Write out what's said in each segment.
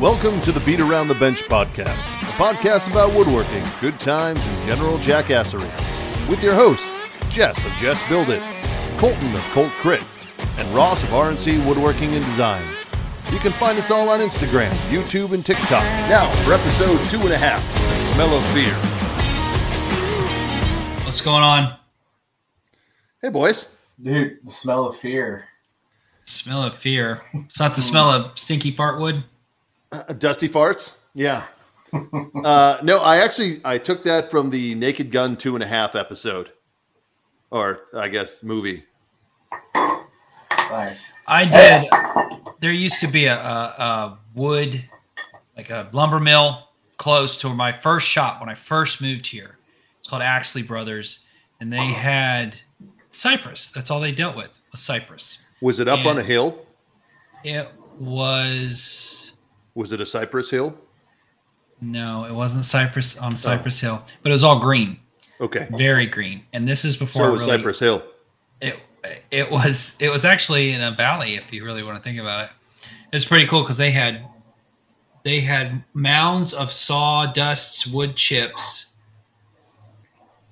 Welcome to the Beat Around the Bench podcast, a podcast about woodworking, good times, and general jackassery. With your hosts, Jess of Jess Build It, Colton of Colt Crit, and Ross of RNC Woodworking and Design. You can find us all on Instagram, YouTube, and TikTok. Now for episode two and a half, The Smell of Fear. What's going on? Hey, boys. Dude, the smell of fear. Smell of fear. It's not the smell of stinky fartwood. Uh, dusty farts? Yeah. uh, no, I actually I took that from the Naked Gun two and a half episode, or I guess movie. Nice. I did. There used to be a, a, a wood, like a lumber mill close to my first shop when I first moved here. It's called Axley Brothers, and they had cypress. That's all they dealt with was cypress. Was it up on a hill? It was Was it a cypress hill? no, it wasn't cypress on oh. Cypress Hill, but it was all green, Okay, very green. And this is before so was really, Cypress Hill. it it was it was actually in a valley if you really want to think about it it's pretty cool because they had they had mounds of sawdusts wood chips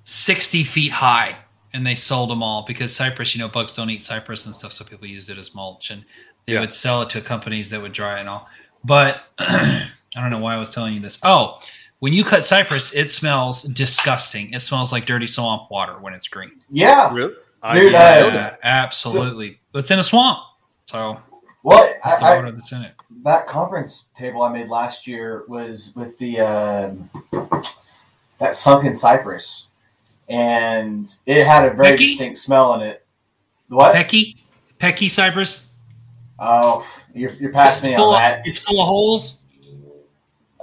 60 feet high and they sold them all because cypress you know bugs don't eat cypress and stuff so people used it as mulch and they Yeah. would sell it to companies that would dry it and all but i don't know why i was telling you this oh when you cut cypress it smells disgusting it smells like dirty swamp water when it's green Yeah. Really? Dude, didn't I- that. yeah, absolutely. but it's in a swamp, so What that's the I, I, water that's in it. that conference table I made last year was with the um that sunken cypress, and it had a very Becky? distinct smell in it. What? Pecky, Pecky cypress. Oh, you're, you're past it's me full on of, that. It's full of holes.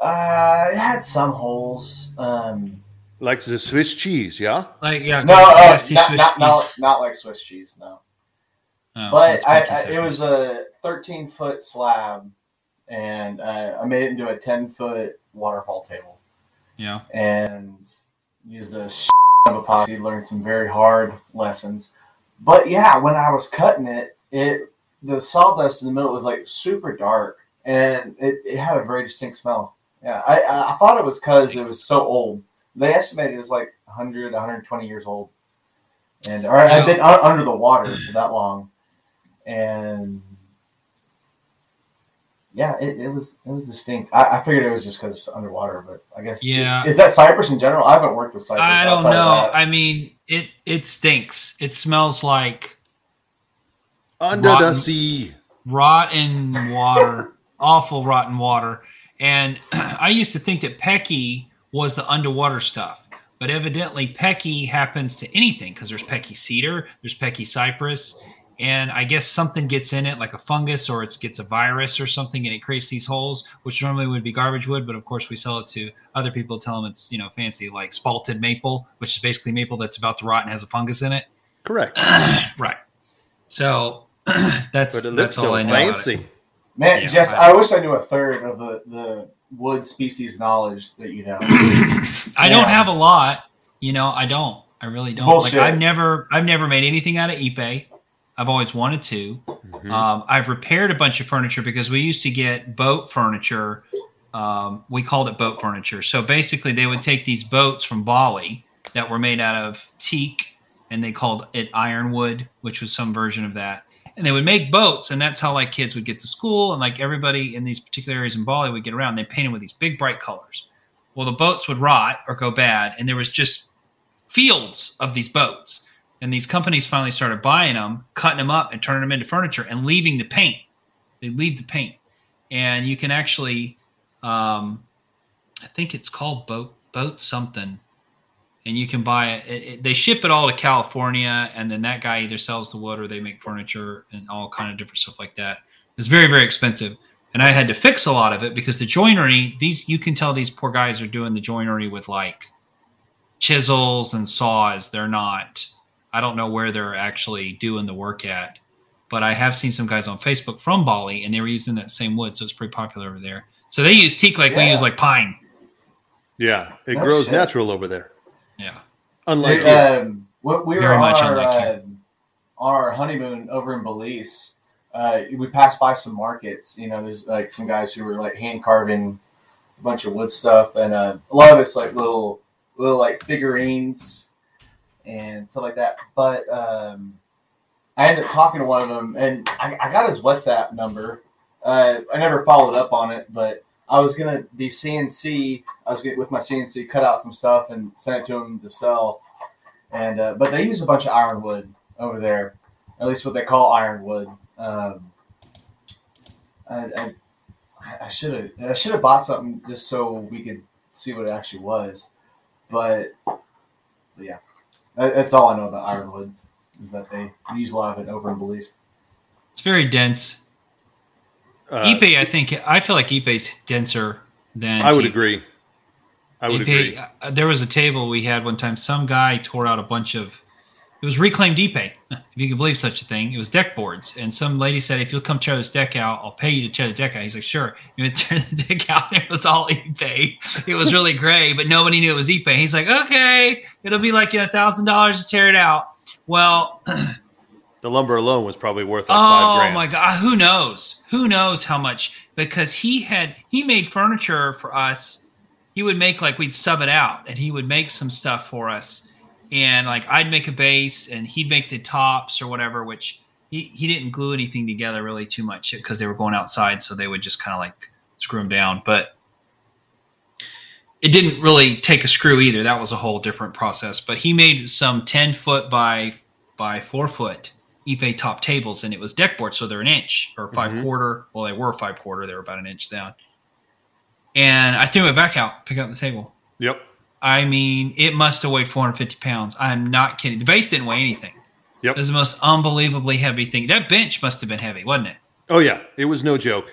Uh, it had some holes. Um, Like the Swiss cheese, yeah. Like yeah, no, uh, not, Swiss not, not, cheese. not like Swiss cheese. No. Oh, but I, I, it was a 13 foot slab, and uh, I made it into a 10 foot waterfall table, yeah. and used a sh- of epoxy. Learned some very hard lessons, but yeah, when I was cutting it, it the sawdust in the middle was like super dark, and it, it had a very distinct smell. Yeah, I, I I thought it was because it was so old. They estimated it was like 100, 120 years old, and or I've been un- under the water for that long, and yeah, it, it was it was distinct. I, I figured it was just because it's underwater, but I guess Yeah. Is that cypress in general? I haven't worked with cypress. I don't know. I mean, it it stinks. It smells like Under the Rotten. sea. rotten water, awful rotten water. And I used to think that Pecky was the underwater stuff, but evidently Pecky happens to anything because there's Pecky cedar, there's Pecky cypress, and I guess something gets in it like a fungus or it gets a virus or something, and it creates these holes, which normally would be garbage wood, but of course we sell it to other people, tell them it's you know fancy like spalted maple, which is basically maple that's about to rot and has a fungus in it. Correct. right. So that's But it looks that's all so I know. fancy. Man, Yeah, Jess, I- I, wish I knew a third of the, the wood species knowledge that you know. I don't have a lot. You know, I don't. I really don't. Bullshit. Like I've never I've never made anything out of Ipe. I've always wanted to. Mhm. Um, I've repaired a bunch of furniture because we used to get boat furniture. Um, we called it boat furniture. So basically, they would take these boats from Bali that were made out of teak, and they called it ironwood, which was some version of that. And they would make boats, and that's how like kids would get to school, and like everybody in these particular areas in Bali would get around. They painted with these big bright colors. Well, the boats would rot or go bad, and there was just fields of these boats. And these companies finally started buying them, cutting them up, and turning them into furniture, and leaving the paint. They leave the paint, and you can actually, um, I think it's called boat boat something, and you can buy it. It, it. They ship it all to California, and then that guy either sells the wood or they make furniture and all kind of different stuff like that. It's very very expensive, and I had to fix a lot of it because the joinery. These you can tell these poor guys are doing the joinery with like chisels and saws. They're not. I don't know where they're actually doing the work at, but I have seen some guys on Facebook from Bali, and they were using that same wood, so it's pretty popular over there. So they use teak like we use like pine. Yeah, it No grows shit. natural over there. Yeah. Unlike It, here. um, we, we were Very on our, uh, on our honeymoon over in Belize. uh, we passed by some markets. You know, there's like some guys who were like hand carving a bunch of wood stuff, and uh, a lot of it's like little little like figurines and stuff like that. But um, I ended up talking to one of them, and I, I got his WhatsApp number. Uh, I never followed up on it, but I was gonna be CNC. I was gonna, with my CNC cut out some stuff and send it to them to sell. And uh, but they use a bunch of ironwood over there, at least what they call ironwood. Um, I, should have I should have bought something just so we could see what it actually was, but, but yeah, that, that's all I know about ironwood is that they use a lot of it over in Belize. It's very dense. Uh, Ipe, I think I feel like Ipe's denser than I would teak. agree. I would Ipe, agree. uh, there was a table we had one time. Some guy tore out a bunch of. It was reclaimed Ipe, if you can believe such a thing. It was deck boards, and some lady said, "If you'll come tear this deck out, I'll pay you to tear the deck out." He's like, "Sure." He went tear the deck out, and it was all Ipe. It was really gray, but nobody knew it was Ipe. He's like, "Okay, it'll be like you know a thousand dollars to tear it out." Well, The lumber alone was probably worth like five oh grand. Oh my god. Who knows? Who knows how much? Because he had he made furniture for us. He would make like we'd sub it out and he would make some stuff for us. And like i'd make a base and he'd make the tops or whatever which he, he didn't glue anything together really too much because they were going outside so they would just kind of like screw them down. But it didn't really take a screw either. That was a whole different process. But he made some 10 foot by by 4 foot Ipe top tables, and it was deck board, so they're an inch or 5 Mhm. quarter. Well, they were five quarter; they were about an inch down. And I threw my back out, pick up the table. Yep. I mean, it must have weighed 450 pounds. I'm not kidding. The base didn't weigh anything. Yep. It was the most unbelievably heavy thing. That bench must have been heavy, wasn't it? Oh yeah, it was no joke.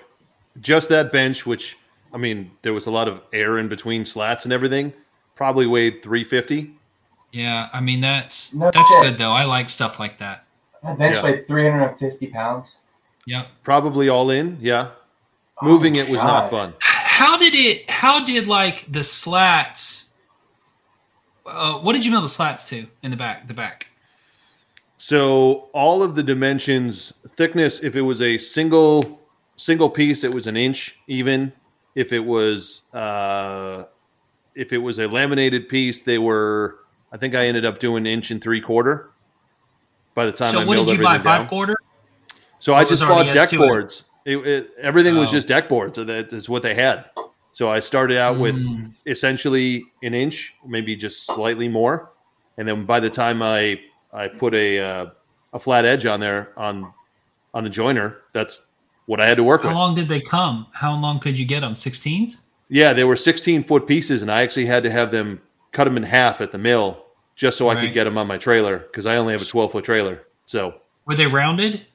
Just that bench, which I mean, there was a lot of air in between slats and everything. Probably weighed 350. Yeah, I mean that's that's good though. I like stuff like that. That bench Yeah. weighed 350 pounds. Yeah. Probably all in. Yeah. Moving Oh, it was God. not fun. How did it? How did like the slats? Uh, what did you mill the slats to in the back? The back. So all of the dimensions, thickness. If it was a single single piece, it was an inch even. If it was uh, if it was a laminated piece, they were. I think I ended up doing inch and three quarter. By the time So I what did you buy? down. Five quarter. So I just bought deck S2S? boards. It, it, everything was Oh. just deck boards. That is what they had. So I started out with Mm. essentially an inch, maybe just slightly more, and then by the time I I put a uh, a flat edge on there on on the joiner, that's what I had to work How with. How long did they come? How long could you get them? 16s? Yeah, they were 16 foot pieces, and I actually had to have them cut them in half at the mill just so I could get them on my trailer because I only have a 12 foot trailer. So Were they rounded?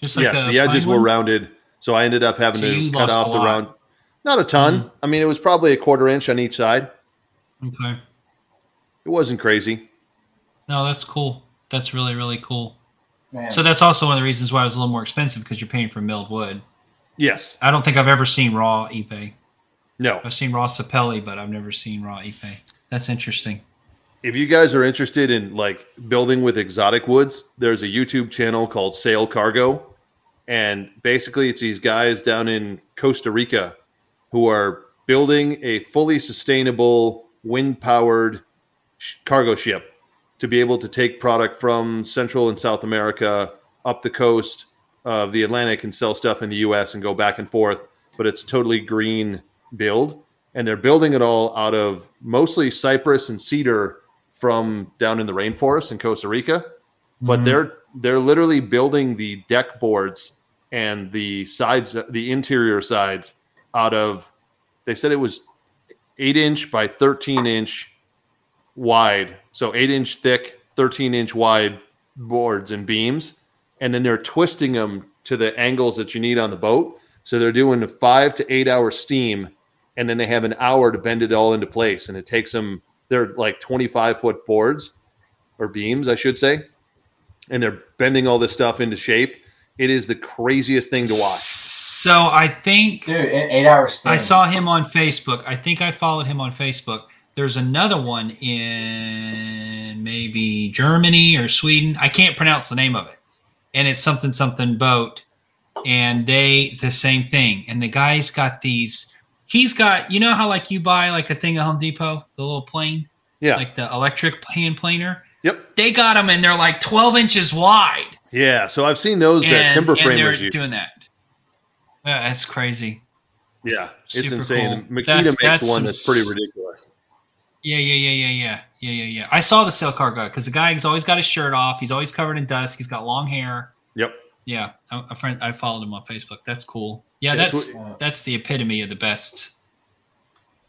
Just like yes, a the edges pine were rounded, so I ended up having So to cut off the round. Not a ton. Mhm. I mean, it was probably a quarter inch on each side. Okay. It wasn't crazy. No, that's cool. That's really really cool. Man. So that's also one of the reasons why it was a little more expensive because you're paying for milled wood. Yes. I don't think I've ever seen raw Ipe. No. I've seen raw Sapelli, but I've never seen raw Ipe. That's interesting. If you guys are interested in like building with exotic woods, there's a YouTube channel called Sail Cargo, and basically it's these guys down in Costa Rica who are building a fully sustainable wind-powered sh- cargo ship to be able to take product from Central and South America up the coast of the Atlantic and sell stuff in the U.S. and go back and forth. But it's totally green build, and they're building it all out of mostly cypress and cedar from down in the rainforest in Costa Rica. But Mhm. they're they're literally building the deck boards and the sides, the interior sides, out of. They said it was eight inch by thirteen inch wide, so eight inch thick, thirteen inch wide boards and beams, and then they're twisting them to the angles that you need on the boat. So they're doing a five to eight hour steam, and then they have an hour to bend it all into place, and it takes them. They're like twenty five foot boards or beams, I should say, and they're bending all this stuff into shape. It is the craziest thing to watch. So I think Dude, eight hours. I saw him on Facebook. I think I followed him on Facebook. There's another one in maybe Germany or Sweden. I can't pronounce the name of it. And it's something something boat. and they the same thing. And the guy's got these. He's got you know how like you buy like a thing at Home Depot, the little plane, Yeah. like the electric hand planer. yep. They got them and they're like twelve inches wide. Yeah. So I've seen those that timber and framers they're use. doing that. Yeah, that's crazy. Yeah, it's Super insane. cool. Makita That's- makes that's one some that's pretty ridiculous. Yeah, yeah, yeah, yeah, yeah, yeah, yeah, yeah. I saw the Sail Cargo guy because the guy's always got his shirt off. He's always covered in dust. He's got long hair. Yep. Yeah, a friend I followed him on Facebook. That's cool. Yeah, That's that's what- that's the epitome of the best.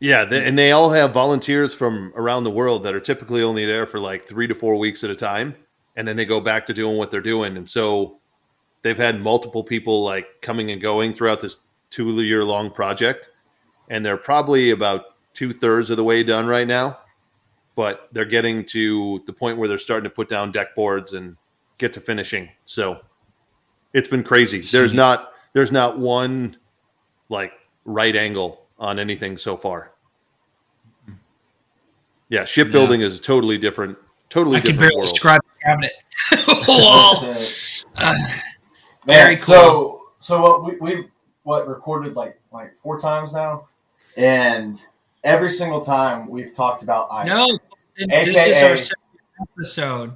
Yeah, they, and they all have volunteers from around the world that are typically only there for like three to four weeks at a time, and then they go back to doing what they're doing. And so they've had multiple people like coming and going throughout this two year long project, and they're probably about two thirds of the way done right now. But they're getting to the point where they're starting to put down deck boards and get to finishing. So it's been crazy. There's not there's not one like right angle on anything so far. Yeah, shipbuilding is totally different, totally I can different barely world. describe the cabinet. Whoa. That's it. Uh, Man, Very so so what we, we've what recorded like like four times now, and every single time we've talked about I. no, this is AKA. our second episode.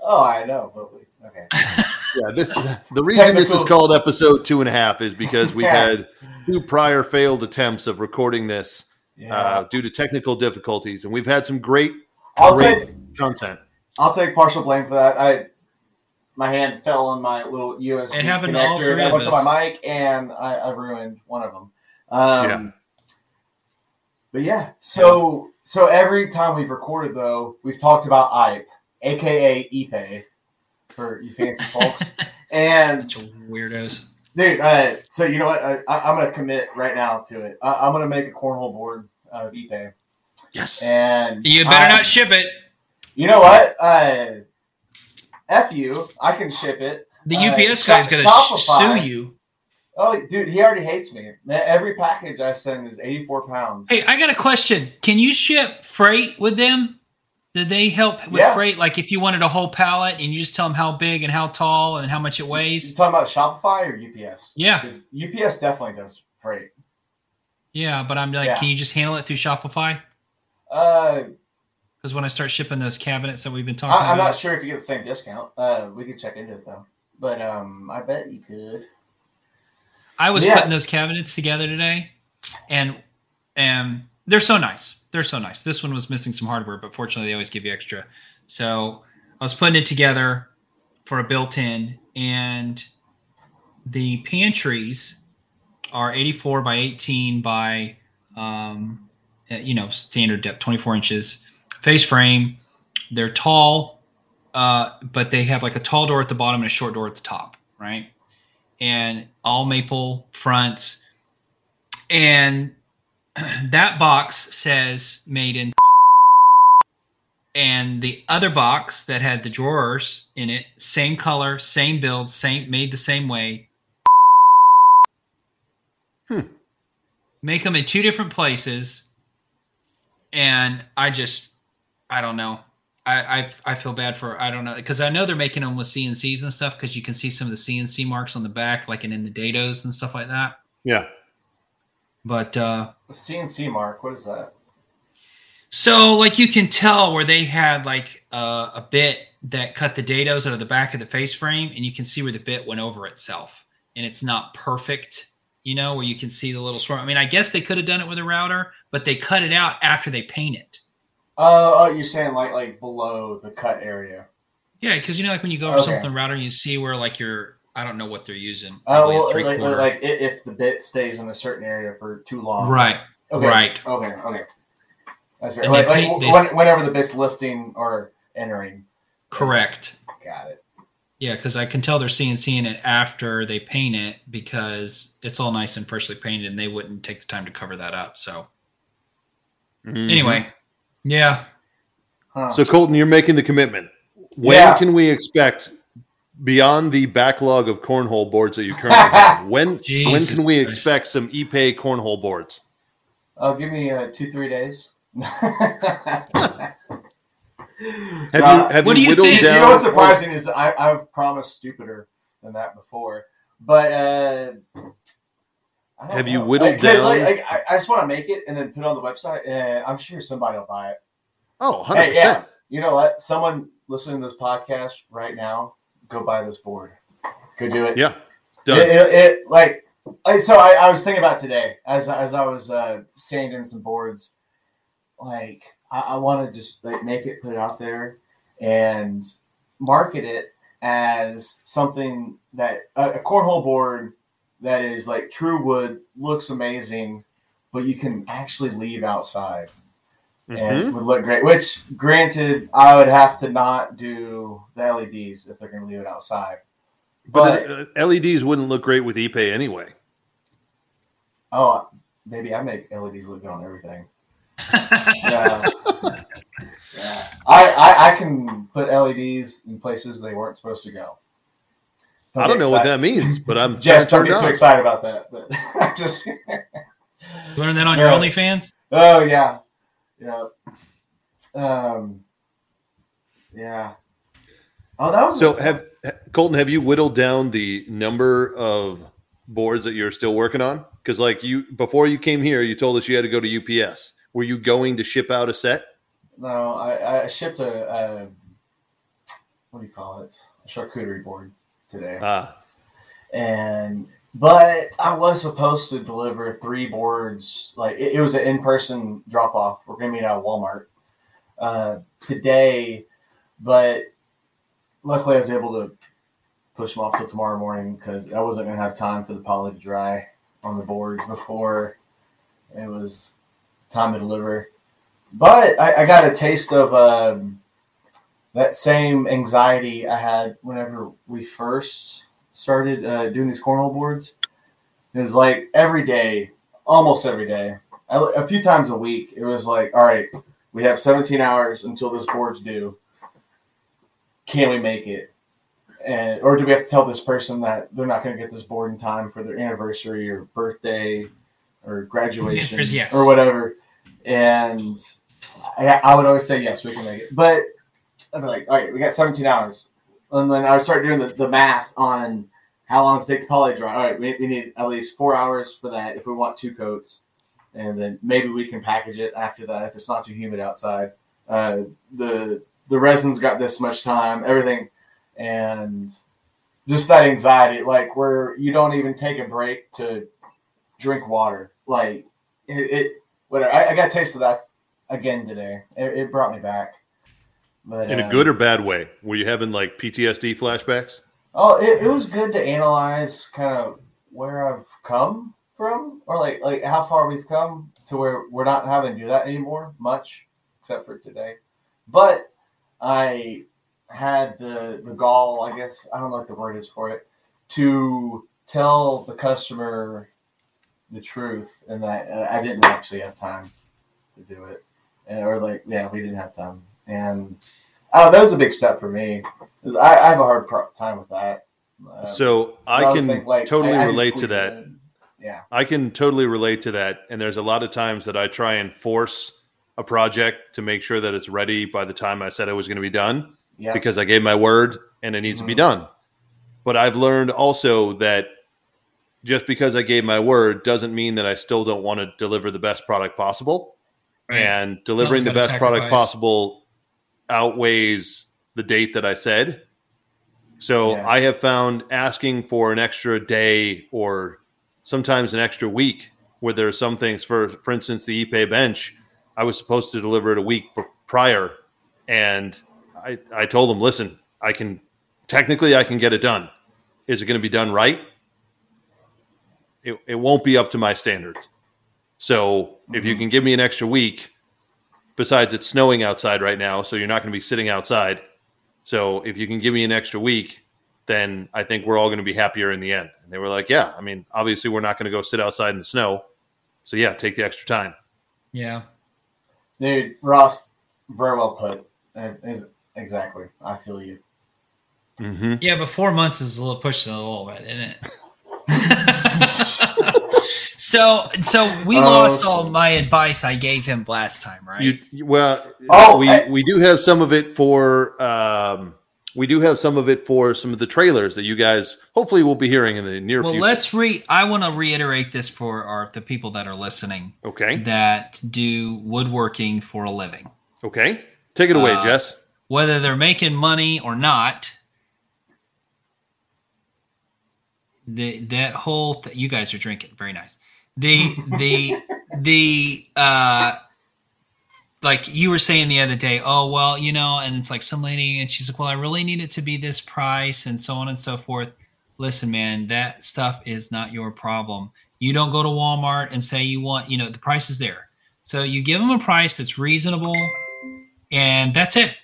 Oh, I know, but we okay. Yeah, this the reason this is called episode two and a half is because we've Yeah. had two prior failed attempts of recording this Yeah, uh, due to technical difficulties, and we've had some great, I'll great take content. I'll take partial blame for that. I my hand fell on my little USB It happened to all connector three that went to my mic, and I, I ruined one of them. Um, Yeah. But yeah, so so every time we've recorded though, we've talked about IPE, aka ePay, for you fancy folks. And weirdos. dude, uh, so you know what? I, I, I'm gonna commit right now to it. I, I'm gonna make a cornhole board out of ePay, Yes. and You better I- not ship it. You know what? Uh, F you. I can ship it. The Uh, UPS Shop- guy's gonna Shopify. sue you. Oh, dude, he already hates me. Man, every package I send is 84 pounds. Hey, I got a question. Can you ship freight with them? Did they help with Yeah. freight? Like if you wanted a whole pallet and you just tell them how big and how tall and how much it weighs? You talking about Shopify or UPS? Yeah. UPS definitely does freight. Yeah, but I'm like, Yeah. can you just handle it through Shopify? Uh, Because when I start shipping those cabinets that we've been talking I, I'm not sure if you get the same discount. Uh, we could check into it though. But um, I bet you could. I was Yeah. putting those cabinets together today, and and they're so nice. They're so nice. This one was missing some hardware, but fortunately, they always give you extra. So I was putting it together for a built-in, and the pantries are 84 by 18 by um, uh, you know standard depth, 24 inches, face frame. They're tall, uh, but they have like a tall door at the bottom and a short door at the top, right? and all maple fronts. And that box says made in. And the other box that had the drawers in it, same color, same build, same made the same way. Hmm. Make them in two different places. And I just, I don't know. I, I I feel bad for I don't know because I know they're making them with CNCs and stuff because you can see some of the CNC marks on the back like and in the dados and stuff like that. Yeah. But uh, CNC mark. What is that? so like you can tell where they had like uh, a bit that cut the dados out of the back of the face frame and you can see where the bit went over itself and it's not perfect. You know where you can see the little. I mean, I guess they could have done it with a router, but they cut it out after they paint it. Uh, oh, you're saying like like below the cut area. Yeah, because you know, like when you go over Okay. something router, you see where like you're. I don't know what they're using. Oh, probably a well, like, three-quarter. like if the bit stays in a certain area for too long. right. Okay. Right. Okay. Okay. That's right. Like, they like they- when, whenever the bit's lifting or entering. Correct. Got it. Yeah, because I can tell they're CNCing it after they paint it because it's all nice and freshly painted, and they wouldn't take the time to cover that up. So Mhm. anyway, yeah, Huh. So Colton, you're making the commitment. When Yeah. can we expect beyond the backlog of cornhole boards that you currently have? When when can we Christ. expect some ePay cornhole boards? oh, give me uh, two, three days. Have Nah, you have What you do you whittled think? you know what's surprising is I, I've promised stupider than that before. But uh, I don't Have you know. whittled Like, 'cause, down- Like, like, I, I just want to make it and then put it on the website, and I'm sure somebody will buy it. Oh, 100%. Hey, yeah. You know what? Someone listening to this podcast right now, go buy this board. Go do it. Yeah. It, Done. it, it- like I- so I, I was thinking about today as as I was uh, sanding some boards. Like I, I want to just like make it, put it out there, and market it as something that a, a cornhole board that is like true wood, looks amazing, but you can actually leave outside and Mhm. it would look great. Which, granted, I would have to not do the LEDs if they're going to leave it outside. But, uh, LEDs wouldn't look great with ePay anyway. Oh, maybe I make LEDs look good on everything. Yeah. yeah. I, I I can put LEDs in places they weren't supposed to go. I don't know what that means, but I'm just don't turned get too on. excited about that. But I just Learn that on your Yeah. OnlyFans. oh yeah, yeah, um, yeah. Oh, that was So have Colton, have you whittled down the number of boards that you're still working on? Because like you before you came here, you told us you had to go to UPS. Were you going to ship out a set? no. I, I shipped a, a what do you call it? A charcuterie board today. Ah, and but I was supposed to deliver three boards. Like it, it was an in-person drop-off. We're gonna meet at Walmart uh, today, but luckily I was able to push them off till tomorrow morning because I wasn't gonna have time for the poly to dry on the boards before it was time to deliver. But I, I got a taste of um, that same anxiety I had whenever we first started uh, doing these cornhole boards. It was like every day, almost every day, a a few times a week. It was like, all right, we have 17 hours until this board's due. Can we make it? And or do we have to tell this person that they're not going to get this board in time for their anniversary or birthday or graduation yes. or whatever? And I, I would always say yes, we can make it. But I'd be like, all right, we got 17 hours. And then I would start doing the, the math on how long does it take to poly dry. All right, we, we need at least four hours for that if we want two coats. And then maybe we can package it after that if it's not too humid outside. Uh, the the resin's got this much time, everything, and just that anxiety, like where you don't even take a break to drink water. Like it, it whatever. I, I got a taste of that again today. It, it brought me back. But in a um, good or bad way? Were you having like PTSD flashbacks? Oh, it, it was good to analyze kind of where I've come from, or like like how far we've come to where we're not having to do that anymore, much except for today. But I had the the gall, I guess I don't know what the word is for it, to tell the customer the truth, and that uh, I didn't actually have time to do it, and, or like yeah, we didn't have time, and oh, that was a big step for me. I, I have a hard pro- time with that. Uh, So I can think, like, totally I- I relate to that. Yeah. I can totally relate to that. And there's a lot of times that I try and force a project to make sure that it's ready by the time I said it was going to be done Yeah. because I gave my word and it needs to be Mhm. done. But I've learned also that just because I gave my word doesn't mean that I still don't want to deliver the best product possible. And delivering the best gotta product possible outweighs the date that I said. So Yes. I have found asking for an extra day or sometimes an extra week where there are some things for for instance the ePay bench I was supposed to deliver it a week prior and I I told them listen I can technically I can get it done is it going to be done right it, it won't be up to my standards so if you Mhm. can give me an extra week besides it's snowing outside right now so you're not going to be sitting outside so if you can give me an extra week then I think we're all going to be happier in the end. And they were like, yeah, I mean, obviously we're not going to go sit outside in the snow. So yeah, take the extra time. Yeah. Dude, Ross, very well put. Uh, is- exactly. I feel you. Mm-hmm. Yeah, but four months is a little pushed a little bit, isn't it? so, so we Oh, lost all my advice I gave him last time, right? You, you- well, Oh, we, I- we do have some of it for um, we do have some of it for some of the trailers that you guys hopefully will be hearing in the near Well, future. let's re. I want to reiterate this for our the people that are listening okay. that do woodworking for a living, Okay. Take it away, Uh, Jess. whether they're making money or not. The that whole th- you guys are drinking very nice. The the the uh like you were saying the other day, oh well, you know, and it's like some lady and she's like, Well, I really need it to be this price and so on and so forth. Listen, man, that stuff is not your problem. You don't go to Walmart and say you want, you know, the price is there. So you give them a price that's reasonable and that's it.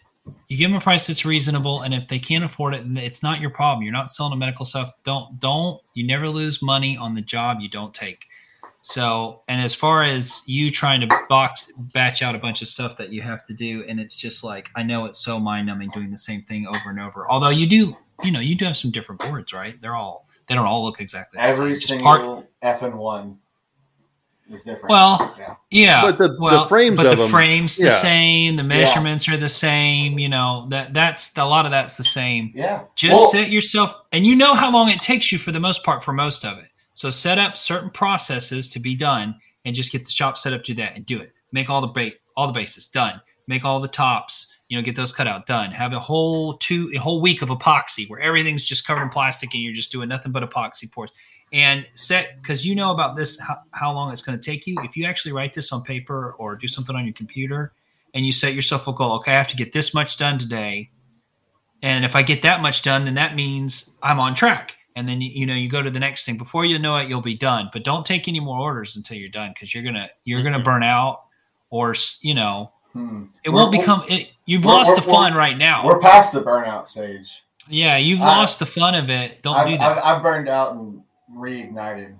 You give them a price that's reasonable, and if they can't afford it, it's not your problem. You're not selling the medical stuff. Don't don't you never lose money on the job you don't take. So, and as far as you trying to box batch out a bunch of stuff that you have to do, and it's just like I know it's so mind numbing doing the same thing over and over. Although you do, you know, you do have some different boards, right? They're all they don't all look exactly the Every same. Just part- single F and one is different. Well, yeah. Yeah, But the- the frames but of the 'em- frames the yeah. same, the measurements are the same. You know that that's a lot of that's the same. Yeah. Just Well, set yourself, and you know how long it takes you for the most part for most of it. So set up certain processes to be done, and just get the shop set up to that and do it. Make all the bait, all the bases done. Make all the tops. You know, get those cut out done. Have a whole two, a whole week of epoxy where everything's just covered in plastic and you're just doing nothing but epoxy pours. And set because you know about this how, how long it's going to take you. If you actually write this on paper or do something on your computer, and you set yourself a goal, okay, I have to get this much done today and if I get that much done, then that means I'm on track. And then you, you know you go to the next thing. Before you know it, you'll be done. But don't take any more orders until you're done because you're gonna you're gonna mm-hmm. burn out, or you know hmm. it We're- won't become. It, you've we're- lost we're- the fun right now. We're past the burnout stage. Yeah, you've I- lost the fun of it. Don't do I've, that. I've, I've burned out and reignited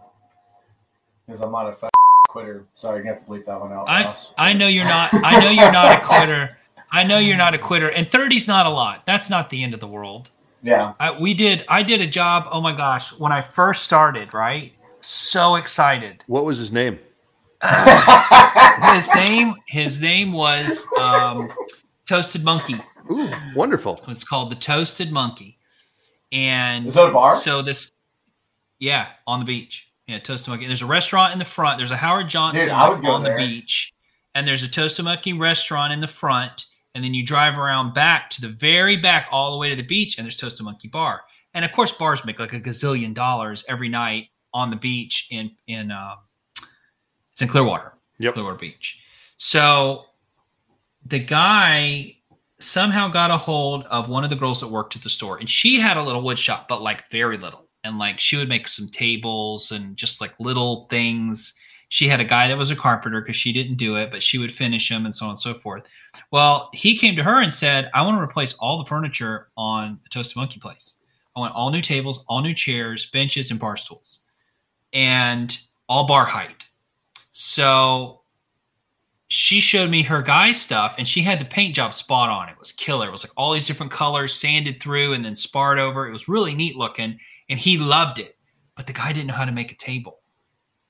because I'm not a f- quitter. Sorry, you have to bleep that one out. I I know you're not. I know you're not a quitter. I know you're not a quitter. And 30's not a lot. That's not the end of the world. yeah. I, we did. I did a job. Oh my gosh, when I first started, right? So excited. What was his name? His name his name was um, toasted monkey Ooh, wonderful. it's called the toasted monkey and Is that a bar? so this yeah on the beach yeah toasted monkey there's a restaurant in the front there's a howard johnson Dude, I would go on there. the beach and there's a toasted monkey restaurant in the front and then you drive around back to the very back all the way to the beach and there's toasted monkey bar and of course bars make like a gazillion dollars every night on the beach in in uh, it's in clearwater Yep. Clearwater Beach. So the guy somehow got a hold of one of the girls that worked at the store, and she had a little wood shop, but like very little. And like she would make some tables and just like little things. She had a guy that was a carpenter because she didn't do it, but she would finish them and so on and so forth. Well, he came to her and said, I want to replace all the furniture on the Toasted Monkey place. I want all new tables, all new chairs, benches, and bar stools, and all bar height. So she showed me her guy stuff and she had the paint job spot on. It was killer. It was like all these different colors sanded through and then sparred over. It was really neat looking and he loved it. But the guy didn't know how to make a table.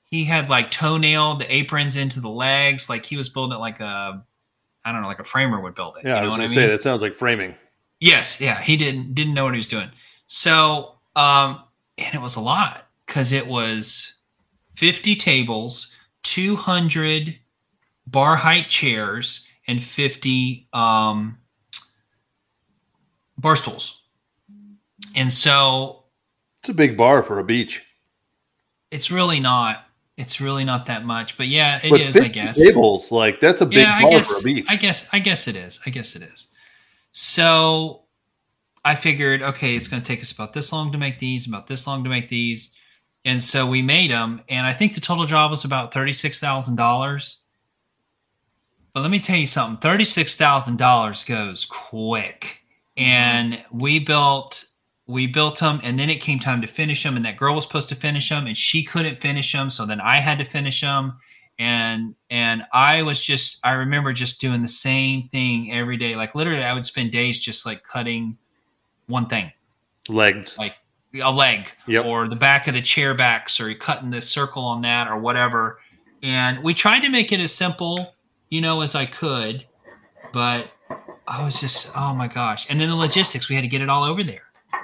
He had like toenail the aprons into the legs, like he was building it like a I don't know, like a framer would build it. Yeah, you I know was what going I to mean? say that sounds like framing. Yes, yeah, he didn't didn't know what he was doing. So, um, and it was a lot because it was fifty tables, two hundred bar height chairs, and fifty um, bar stools. And so It's a big bar for a beach. it's really not. It's really not that much, but yeah, it is. but I guess. tables, like that's a big yeah, bar guess, for a beach. I guess I guess it is. I guess it is. So I figured, okay, it's going to take us about this long to make these, about this long to make these, and so we made them. And I think the total job was about thirty six thousand dollars. But let me tell you something: thirty six thousand dollars goes quick, mm-hmm. and we built. We built them, and then it came time to finish them. And that girl was supposed to finish them, and she couldn't finish them, so then I had to finish them and and I was just I remember just doing the same thing every day. Like literally, I would spend days just like cutting one thing, Legged. like a leg Yep. or the back of the chair backs, or you're cutting the circle on that or whatever. And we tried to make it as simple, you know, as I could, but I was just, oh my gosh. And then the logistics, we had to get it all over there.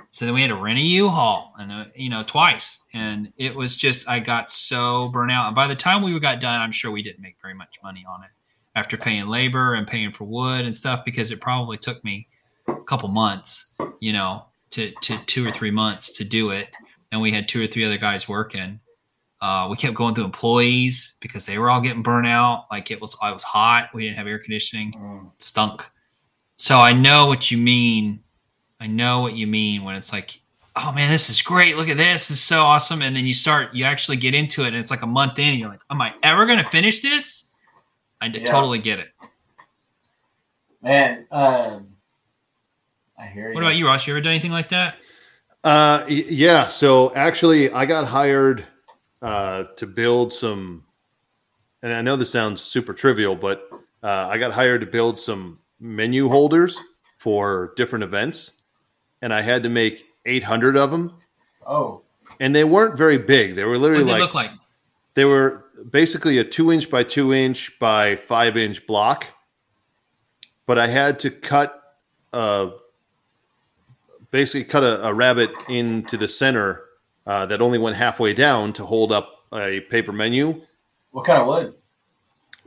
So then we had to rent a U-Haul and, uh, you know, twice. And it was just, I got so burnt out. And by the time we got done, I'm sure we didn't make very much money on it after paying labor and paying for wood and stuff, because it probably took me a couple months, you know, to, to two or three months to do it. And we had two or three other guys working. Uh, we kept going through employees because they were all getting burnt out. Like it was, I was hot. We didn't have air conditioning. Mm. Stunk. So I know what you mean. I know what you mean when it's like, oh man, this is great. Look at this. This is so awesome. And then you start, you actually get into it and it's like a month in and you're like, am I ever going to finish this? I Yeah. totally get it. Man, um, I hear you. What about you, Ross? You ever done anything like that? Uh, yeah. So actually, I got hired uh, to build some, and I know this sounds super trivial, but uh, I got hired to build some menu holders for different events, and I had to make 800 of them, Oh, and they weren't very big. They were literally did they like look like? they were basically a two inch by two inch by five inch block, but I had to cut, uh, basically cut a, a rabbet into the center uh, that only went halfway down to hold up a paper menu. what kind of wood?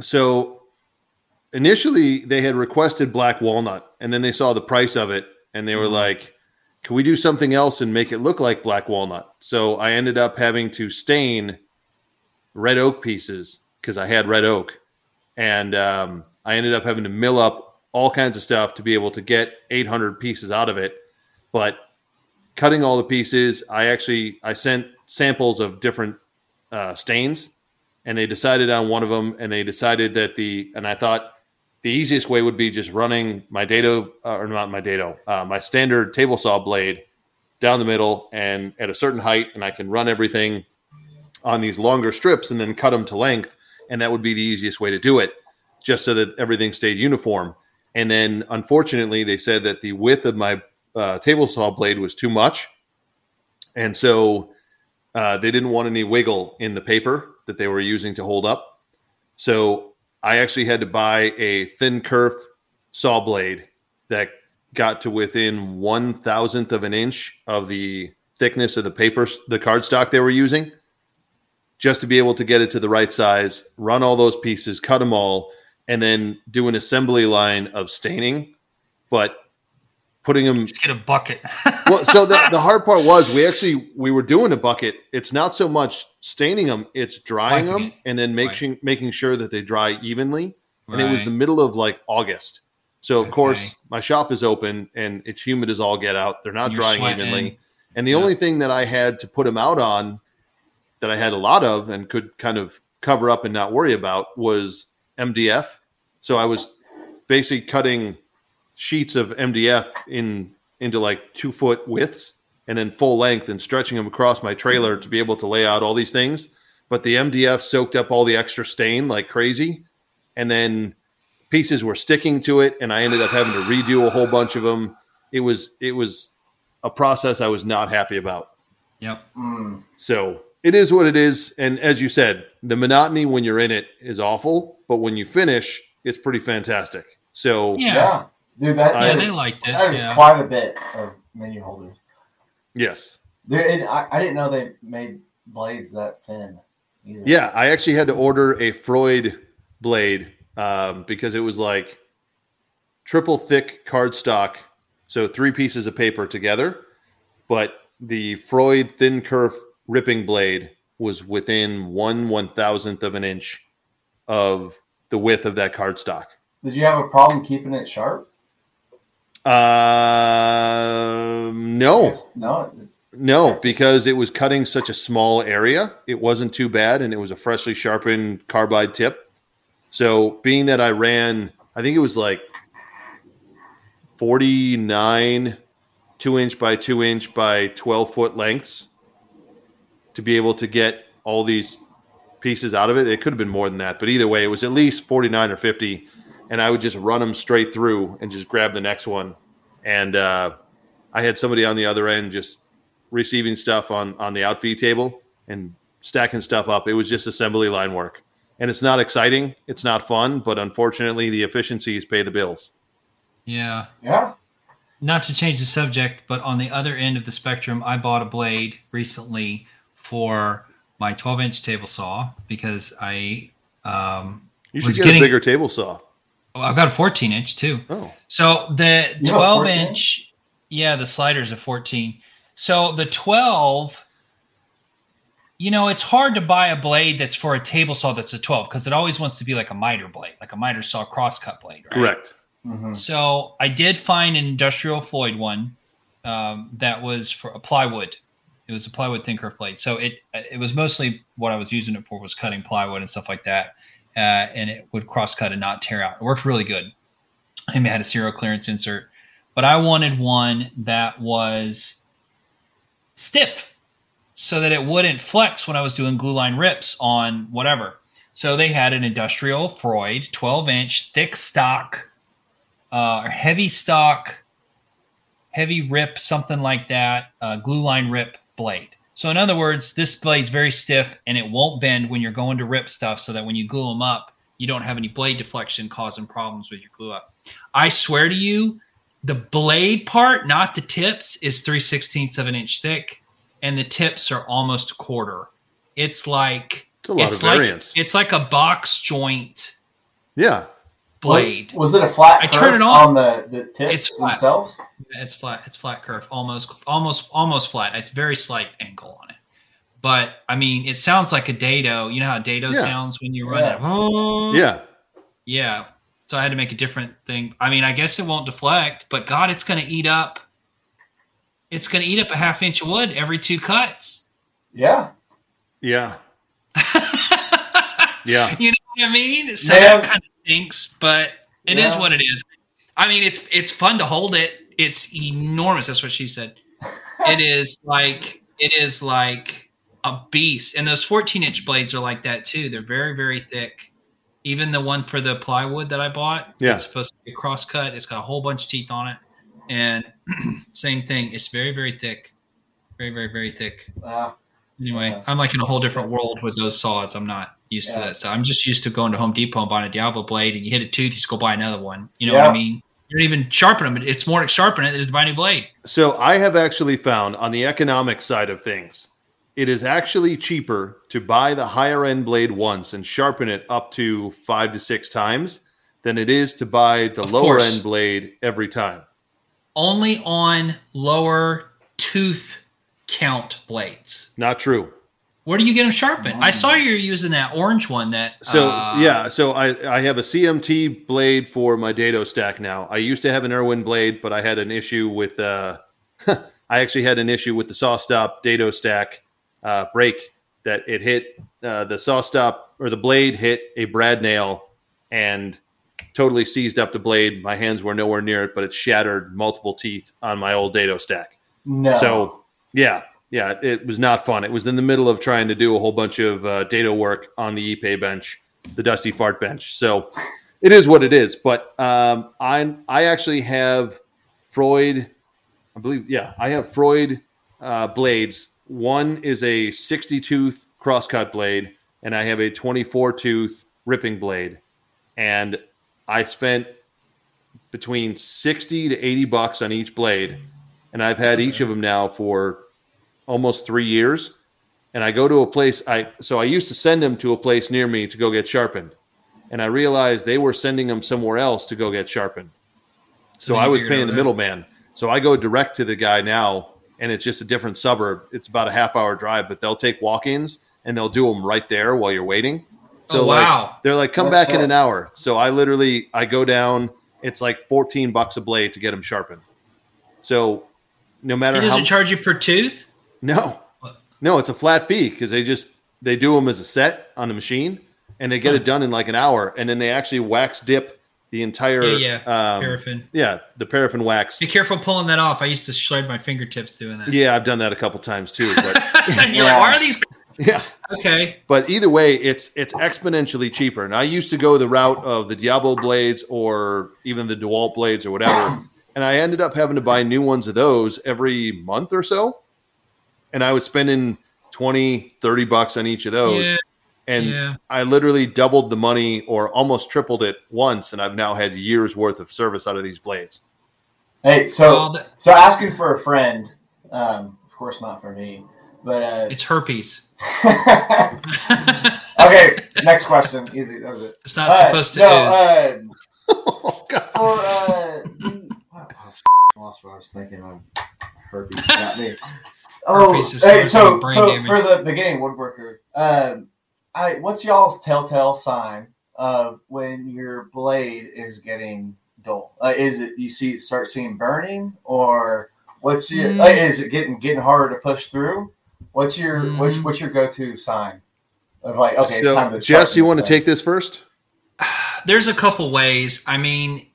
So initially they had requested black walnut, and then they saw the price of it, and they were Mhm. like, "Can we do something else and make it look like black walnut?" So I ended up having to stain red oak pieces because I had red oak, and um, I ended up having to mill up all kinds of stuff to be able to get 800 pieces out of it. But cutting all the pieces, I actually I sent samples of different uh, stains and they decided on one of them and they decided that the and i thought the easiest way would be just running my dado uh, or not my dado uh, my standard table saw blade down the middle and at a certain height and i can run everything on these longer strips and then cut them to length and that would be the easiest way to do it just so that everything stayed uniform. And then unfortunately they said that the width of my uh, table saw blade was too much and so uh, they didn't want any wiggle in the paper that they were using to hold up. So I actually had to buy a thin kerf saw blade that got to within one thousandth of an inch of the thickness of the paper, the cardstock they were using, just to be able to get it to the right size, run all those pieces, cut them all, and then do an assembly line of staining. But putting them Just get a bucket. well, so the, the hard part was we actually we were doing a bucket. It's not so much staining them; it's drying Wiping them it. and then making making sure that they dry evenly. And it was the middle of like August, so of Okay. course my shop is open and it's humid as all get out. They're not You're drying sweating. evenly, and the Yeah. only thing that I had to put them out on that I had a lot of and could kind of cover up and not worry about was MDF. So I was basically cutting sheets of MDF in into like two foot widths and then full length and stretching them across my trailer to be able to lay out all these things. But the MDF soaked up all the extra stain like crazy, and then pieces were sticking to it, and I ended up having to redo a whole bunch of them. It was it was a process I was not happy about. Yep. Mm. So it is what it is. And as you said, the monotony when you're in it is awful, but when you finish, it's pretty fantastic. So Yeah. Yeah. Dude, that, Yeah, that they liked it. that is yeah. quite a bit of menu holders. yes. There, and I, I didn't know they made blades that thin. Either. Yeah, I actually had to order a Freud blade um, because it was like triple thick cardstock, so three pieces of paper together. But the Freud thin kerf ripping blade was within one one thousandth of an inch of the width of that cardstock. Did you have a problem keeping it sharp? Um, no, No. No, because it was cutting such a small area, it wasn't too bad, and it was a freshly sharpened carbide tip. So, being that I ran, I think it was like 49 two inch by two inch by 12 foot lengths to be able to get all these pieces out of it. It could have been more than that, but either way, it was at least 49 or 50. And I would just run them straight through and just grab the next one. And uh, I had somebody on the other end just receiving stuff on on the outfeed table and stacking stuff up. It was just assembly line work, and it's not exciting. It's not fun, but unfortunately, the efficiencies pay the bills. Yeah. Yeah. Not to change the subject, but on the other end of the spectrum, I bought a blade recently for my 12 inch table saw because I um, You should Was get getting- a bigger table saw. Oh, I've got a 14 inch too. Oh, So the You have a 12 14? inch, yeah, the sliders are 14. So the 12, you know, it's hard to buy a blade that's for a table saw that's a 12 because it always wants to be like a miter blade, like a miter saw crosscut blade, right? correct. Mhm. So I did find an industrial Freud one um, that was for a plywood. It was a plywood thin kerf blade. So it it was mostly what I was using it for was cutting plywood and stuff like that. Uh, and it would cross cut and not tear out. It worked really good. And it had a zero clearance insert, but I wanted one that was stiff so that it wouldn't flex when I was doing glue line rips on whatever. So they had an industrial Freud 12 inch thick stock uh, or heavy stock, heavy rip, something like that, uh, glue line rip blade. So in other words, this blade's very stiff and it won't bend when you're going to rip stuff, so that when you glue them up, you don't have any blade deflection causing problems with your glue up. I swear to you, the blade part, not the tips, is 3 16ths of an inch thick, and the tips are almost a quarter. It's like It's it's like variance. it's like a box joint Yeah. Blade. Was it a flat I turn it on. on the, the tips It's flat. themselves? It's flat. It's flat curve, almost, almost, almost flat. It's very slight angle on it. But I mean, it sounds like a dado. You know how a dado Yeah. sounds when you run Yeah. it. Yeah. Yeah. So I had to make a different thing. I mean, I guess it won't deflect, but God, it's going to eat up. It's going to eat up a half inch of wood every two cuts. Yeah. Yeah. Yeah. You know what I mean? So Man. that kind of stinks, but it is Yeah. what it is. I mean, it's it's fun to hold it. It's enormous. That's what she said. it is like it is like a beast, and those 14 inch blades are like that too. They're very very thick. Even the one for the plywood that I bought, Yeah. it's supposed to be a cross cut. It's got a whole bunch of teeth on it, and same thing. It's very very thick, very very very thick. Uh, Anyway, Yeah. I'm like in a whole different world with those saws. I'm not used to Yeah. that stuff. I'm just used to going to Home Depot and buying a Diablo blade, and you hit a tooth, you just go buy another one. You know what I mean? You don't even sharpen them. It's more to sharpen it than to buy a new blade. So I have actually found on the economic side of things, it is actually cheaper to buy the higher end blade once and sharpen it up to five to six times than it is to buy the Of lower course. end blade every time. Only on lower tooth count blades. Not true. Where do you get them sharpened? I saw you were using that orange one. That So uh, yeah, so I, I have a CMT blade for my dado stack now. I used to have an Irwin blade, but I had an issue with uh, I actually had an issue with the SawStop dado stack uh, brake that it hit uh, the SawStop or the blade hit a brad nail and totally seized up the blade. My hands were nowhere near it, but it shattered multiple teeth on my old dado stack. no. So yeah, yeah, it was not fun. It was in the middle of trying to do a whole bunch of uh, dado work on the Ipe bench, the Dusty Fart bench. So it is what it is. But um, I I actually have Freud, I believe, yeah, I have Freud uh, blades. One is a 60 tooth crosscut blade, and I have a 24 tooth ripping blade. And I spent between 60 to 80 bucks on each blade and I've had each of them now for almost three years. And I go to a place I so I used to send them to a place near me to go get sharpened, and I realized they were sending them somewhere else to go get sharpened. So I was paying the middleman. So I go direct to the guy now, and it's just a different suburb. It's about a half hour drive, but they'll take walk-ins and they'll do them right there while you're waiting. Oh, like, wow. they're like, come That's back in an hour. So I literally I go down. It's like 14 bucks a blade to get them sharpened. So no matter He doesn't how charge you per tooth. No, no, it's a flat fee because they just they do them as a set on the machine, and they get it done in like an hour, and then they actually wax dip the entire Yeah, yeah. um, Paraffin. yeah the paraffin wax. Be careful pulling that off. I used to shred my fingertips doing that. Yeah, I've done that a couple times too, but you're Yeah. like, why are these? yeah. Okay. But either way, it's it's exponentially cheaper. And I used to go the route of the Diablo blades or even the DeWalt blades or whatever. and I ended up having to buy new ones of those every month or so. And I was spending 20, 30 bucks on each of those. Yeah. and yeah. I literally doubled the money or almost tripled it once, and I've now had years worth of service out of these blades. Hey, so so asking for a friend, um, of course not for me, but uh, it's herpes. okay. Next question, easy. That was it. It's not Uh, supposed to. no, ooze. uh, oh God! for uh, the, oh, lost what I was thinking of. Herpes got me. Oh, hey, so so damage. for the beginning woodworker, um, I what's y'all's telltale sign of when your blade is getting dull? Uh, is it you see it start seeing burning, or what's your Mm. uh, is it getting getting harder to push through? What's your what's Mm. what's your go to sign of like okay, it's time So, to Jess, you sharpen want to take this first? There's a couple ways. I mean,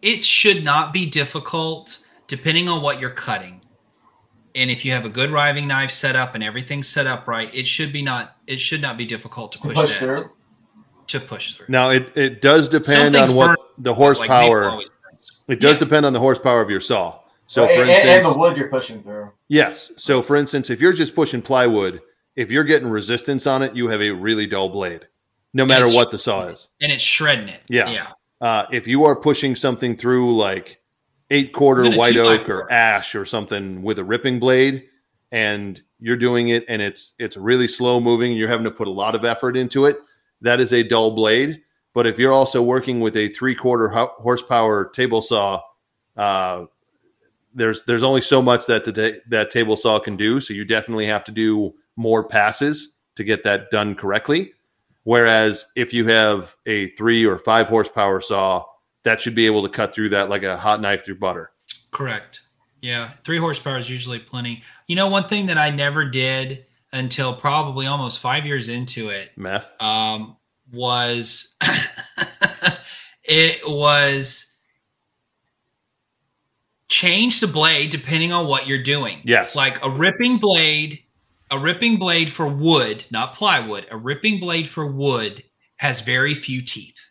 it should not be difficult depending on what you're cutting. And if you have a good riving knife set up and everything's set up right, it should be not it should not be difficult to to push, push that through. to push through. Now, it, it does depend on what burn, the Like horsepower. maple always burns. it does yeah. depend on the horsepower of your saw. So, and, for and- instance, and the wood you're pushing through. yes. So, for instance, if you're just pushing plywood, if you're getting resistance on it, you have a really dull blade, no matter what the saw is. and it's shredding it. Yeah. Yeah. Uh, if you are pushing something through like eight quarter white oak or ash or something with a ripping blade, and you're doing it and it's it's really slow moving, and you're having to put a lot of effort into it. That is a dull blade. But if you're also working with a three quarter ho- horsepower table saw, uh, there's there's only so much that the ta- that table saw can do. So you definitely have to do more passes to get that done correctly. Whereas if you have a three or five horsepower saw, that should be able to cut through that like a hot knife through butter. Correct. Yeah, three horsepower is usually plenty. You know, one thing that I never did until probably almost five years into it Meth. um, was it was change the blade depending on what you're doing. Yes. Like a ripping blade, a ripping blade for wood, not plywood, a ripping blade for wood has very few teeth.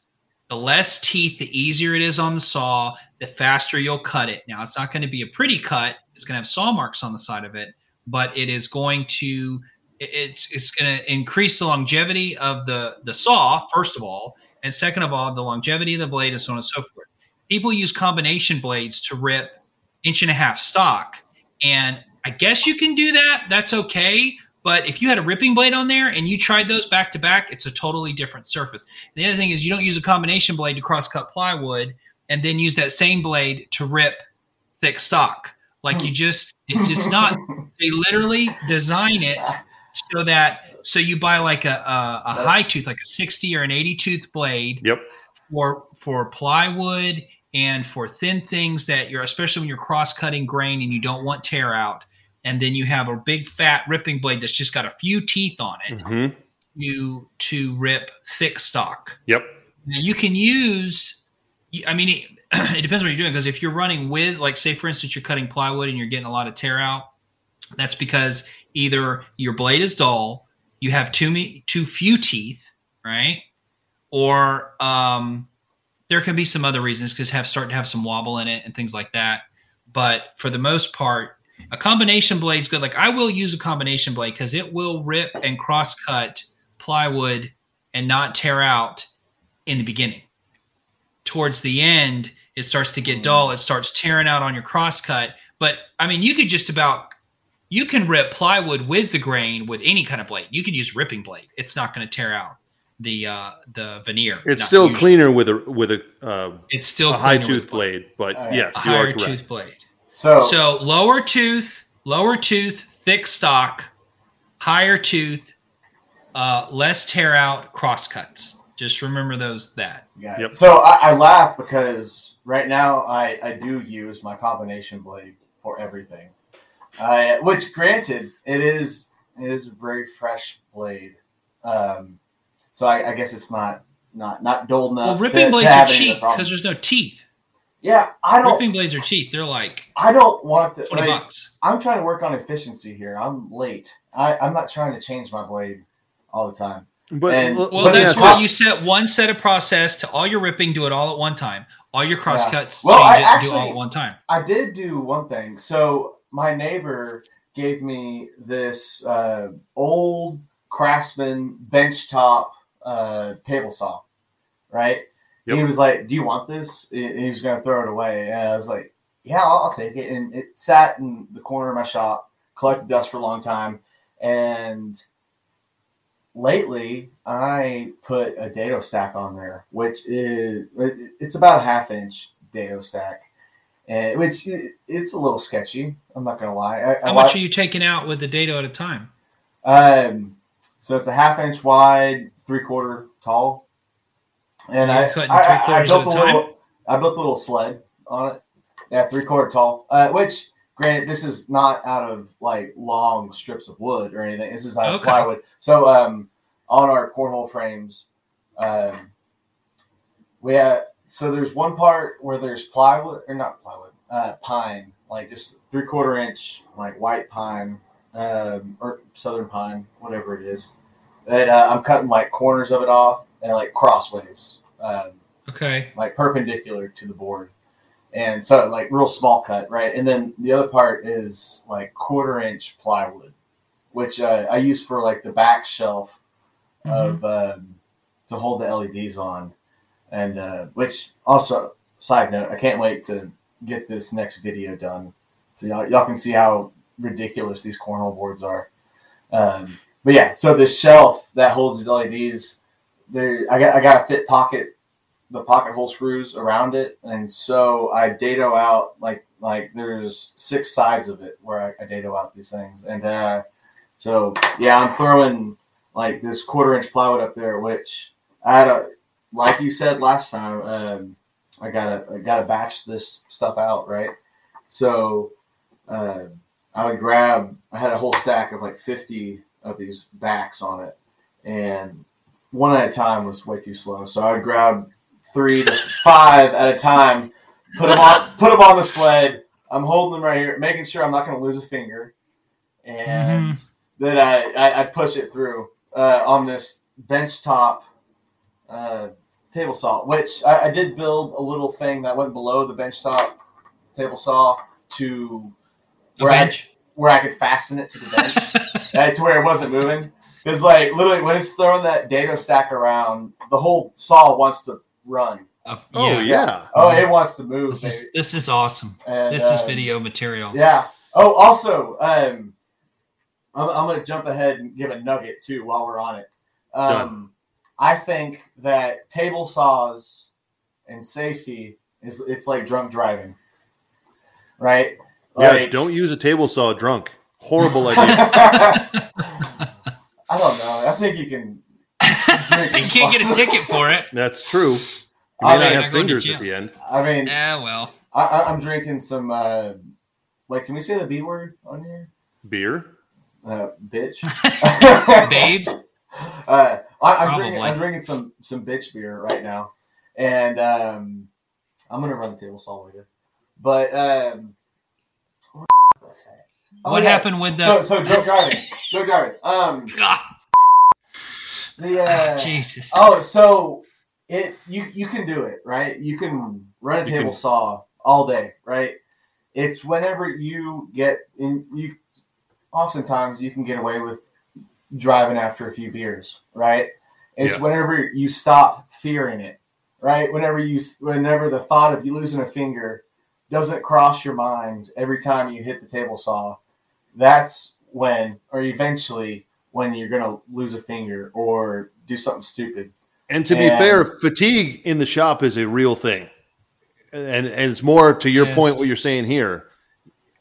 The less teeth, the easier it is on the saw, the faster you'll cut it. Now, it's not going to be a pretty cut. It's going to have saw marks on the side of it, but it is going to it's it's going to increase the longevity of the the saw first of all, and second of all, the longevity of the blade and so on and so forth. People use combination blades to rip inch and a half stock, and I guess you can do that. That's okay. But if you had a ripping blade on there and you tried those back to back, it's a totally different surface. The other thing is you don't use a combination blade to cross cut plywood and then use that same blade to rip thick stock. Like you hmm. just, it's just not. They literally design it so that so you buy like a a, a high tooth, like a sixty or an eighty tooth blade Yep. for for plywood and for thin things that you're especially when you're cross cutting grain and you don't want tear out and then you have a big fat ripping blade that's just got a few teeth on it hmm you to rip thick stock. Yep. now you can use i mean it, it depends what you're doing because if you're running with like say for instance you're cutting plywood and you're getting a lot of tear out that's because either your blade is dull you have too many too few teeth right? Or um there can be some other reasons because have start to have some wobble in it and things like that. But for the most part a combination blade's good. Like i will use a combination blade because it will rip and cross cut plywood and not tear out in the beginning. Towards the end it starts to get dull. It starts tearing out on your crosscut. But i mean you could just about you can rip plywood with the grain with any kind of blade. You could use ripping blade. It's not going to tear out the uh the veneer. It's still usually. cleaner with a with a, uh, it's still a high cleaner tooth blade, but Oh, yeah. yes, a you are higher correct. tooth blade So, so lower tooth, lower tooth, thick stock, higher tooth, uh, less tear out, cross cuts. Just remember those that. yeah. Yep. So I, I laugh because right now I, I do use my combination blade for everything. Uh, which, granted, it is it is a very fresh blade. Um, so I, I guess it's not not not dull enough. Well, ripping to blades are have any of the cheap because there's no teeth. Yeah, I don't Ripping blades are cheap. They're like I don't want to. twenty like, bucks. I'm trying to work on efficiency here. I'm late. I, I'm not trying to change my blade all the time. But And- Well, let me that's why you set one set of process to all your ripping. Do it all at one time. All your cross Yeah. cuts, Well, I change it, and do all at one time. I did do one thing. So my neighbor gave me this uh, old Craftsman benchtop uh, table saw, right? Yep. He was like, "Do you want this?" And he was going to throw it away. And I was like, "Yeah, I'll, I'll take it." And it sat in the corner of my shop, collected dust for a long time, and lately I put a dado stack on there, which is it's about a half inch dado stack, and which i- it's a little sketchy. I'm not gonna lie. I, I How much wa- are you taking out with the dado at a time? um, so it's a half inch wide, three quarter tall, and I, I, I- I built a a time? little. I built a little sled on it. Yeah, three quarter tall. Uh, which, granted, this is not out of like long strips of wood or anything. This is out of Okay. plywood. So, um, on our cornhole frames, um, we have. So there's one part where there's plywood or not plywood, uh, pine, like just three quarter inch, like white pine um, or southern pine, whatever it is. That uh, I'm cutting like corners of it off and like crossways, um, Okay. like perpendicular to the board, and so like real small cut, right? And then the other part is like quarter inch plywood, which uh, I use for like the back shelf Mm-hmm. of um, to hold the LEDs on, and uh, which also side note, I can't wait to get this next video done so y'all, y'all can see how ridiculous these cornhole boards are. Um, but yeah, so the shelf that holds these LEDs, there I got I got to fit pocket the pocket hole screws around it, and so I dado out like like there's six sides of it where I, I dado out these things, and uh, so yeah, I'm throwing like this quarter inch plywood up there, which I had a like you said last time. Um, I gotta I gotta batch this stuff out, right? So uh, I would grab. I had a whole stack of like fifty of these backs on it, and one at a time was way too slow. So I would grab three to five at a time, put them on put them on the sled. I'm holding them right here, making sure I'm not going to lose a finger, and then I, I I push it through uh, on this bench top uh, table saw, which I, I did build a little thing that went below the bench top table saw to A where I, where I could fasten it to the bench uh, to where it wasn't moving. Because like literally when it's throwing that dado stack around, the whole saw wants to run. Uh, Oh yeah. Oh, it wants to move. This is this is awesome. And, This is um, video material. Yeah. Oh, also, um, I'm, I'm going to jump ahead and give a nugget too while we're on it. Um, I think that table saws and safety is it's like drunk driving, right? Yeah, don't use a table saw drunk. Horrible idea. I don't know. I think you can drink. you can't get a ticket for it. That's true. You I may mean, not have fingers at the end. I mean, Yeah, well. I, I- I'm drinking some. Uh, like, can we say the B word on here? Beer. Uh, bitch. Babes. Uh, I, I'm drinking. I'm drinking some some bitch beer right now, and um, I'm gonna run the table saw later. But um, what was I saying? Oh, what yeah. happened with the So so drunk driving. drunk driving. Um, God, the uh, Jesus? oh so it you you can do it right. You can run a table can- saw all day, right? It's whenever you get in you. Oftentimes, you can get away with driving after a few beers, right? It's Yes. whenever you stop fearing it, right? Whenever you, whenever the thought of you losing a finger doesn't cross your mind every time you hit the table saw, that's when, or eventually, when you're gonna lose a finger or do something stupid. And to be fair, fatigue in the shop is a real thing. And, and it's more to your Yes. point, what you're saying here.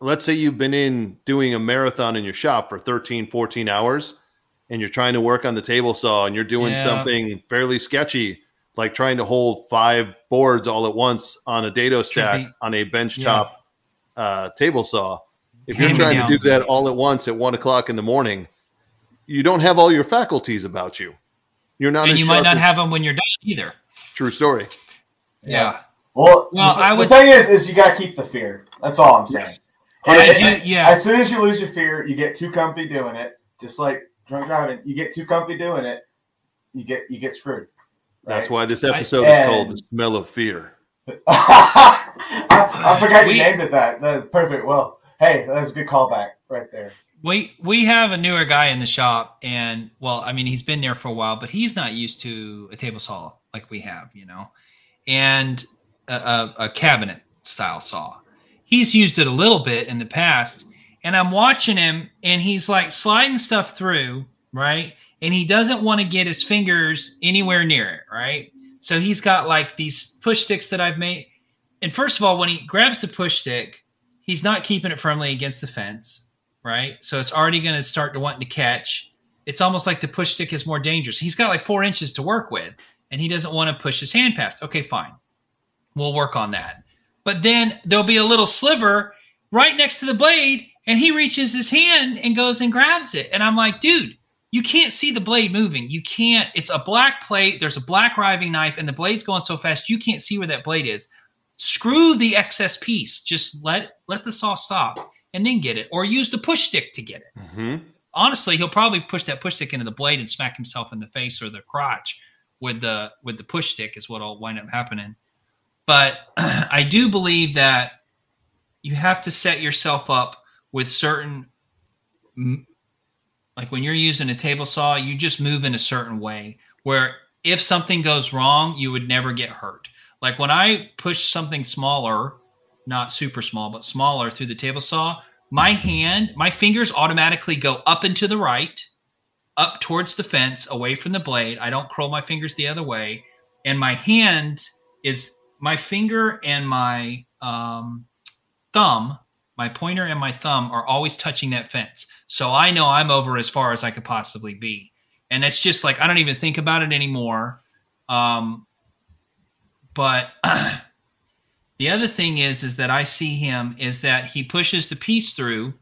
Let's say you've been in doing a marathon in your shop for 13, 14 hours, and you're trying to work on the table saw and you're doing Yeah. something fairly sketchy, like trying to hold five boards all at once on a dado stack be- on a bench Yeah. uh, table saw. If you're trying to do that all at once at one o'clock in the morning, you don't have all your faculties about you. You're not and you might not as- have them when you're done either. True story. Yeah. Well, Well, the, I the thing is, is you gotta keep the fear. That's all I'm saying. Yes. And- I do- yeah. As soon as you lose your fear, you get too comfy doing it. Just like drunk driving, you get too comfy doing it, you get you get screwed. That's right? why this I- episode is called "The Smell of Fear." I, I forgot you We- named it that. That's perfect. Well, Hey, that's a good callback right there. We we have a newer guy in the shop, and well, I mean, he's been there for a while, but he's not used to a table saw like we have, you know, and a, a, a cabinet style saw. He's used it a little bit in the past, and I'm watching him, and he's like sliding stuff through, right? And he doesn't want to get his fingers anywhere near it, right? So he's got like these push sticks that I've made. And first of all, when he grabs the push stick, he's not keeping it firmly against the fence, right? So it's already going to start to want to catch. It's almost like the push stick is more dangerous. He's got like four inches to work with, and he doesn't want to push his hand past. Okay, fine. We'll work on that. But then there'll be a little sliver right next to the blade, and he reaches his hand and goes and grabs it. And I'm like, dude, you can't see the blade moving. You can't. It's a black plate. There's a black riving knife, and the blade's going so fast you can't see where that blade is. Screw the excess piece. Just let let the saw stop and then get it, or use the push stick to get it. Mm-hmm. Honestly, he'll probably push that push stick into the blade and smack himself in the face or the crotch with the with the push stick is what'll wind up happening. But I do believe that you have to set yourself up with certain like when you're using a table saw, you just move in a certain way where if something goes wrong, you would never get hurt. Like when I push something smaller, not super small, but smaller through the table saw, my hand, my fingers automatically go up and to the right, up towards the fence, away from the blade. I don't curl my fingers the other way. And my hand is my finger and my um, thumb my pointer and my thumb are always touching that fence. So I know I'm over as far as I could possibly be. And it's just like I don't even think about it anymore. Um, but the other thing is is that I see him is that he pushes the piece through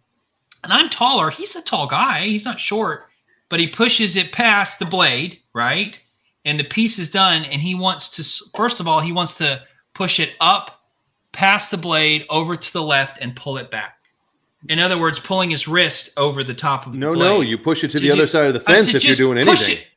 and I'm taller. He's a tall guy. He's not short, but he pushes it past the blade, right? And the piece is done and he wants to first of all, he wants to push it up past the blade over to the left and pull it back. In other words, pulling his wrist over the top of the no, blade. no. You push it to the other side of the fence said, if you're doing anything. It.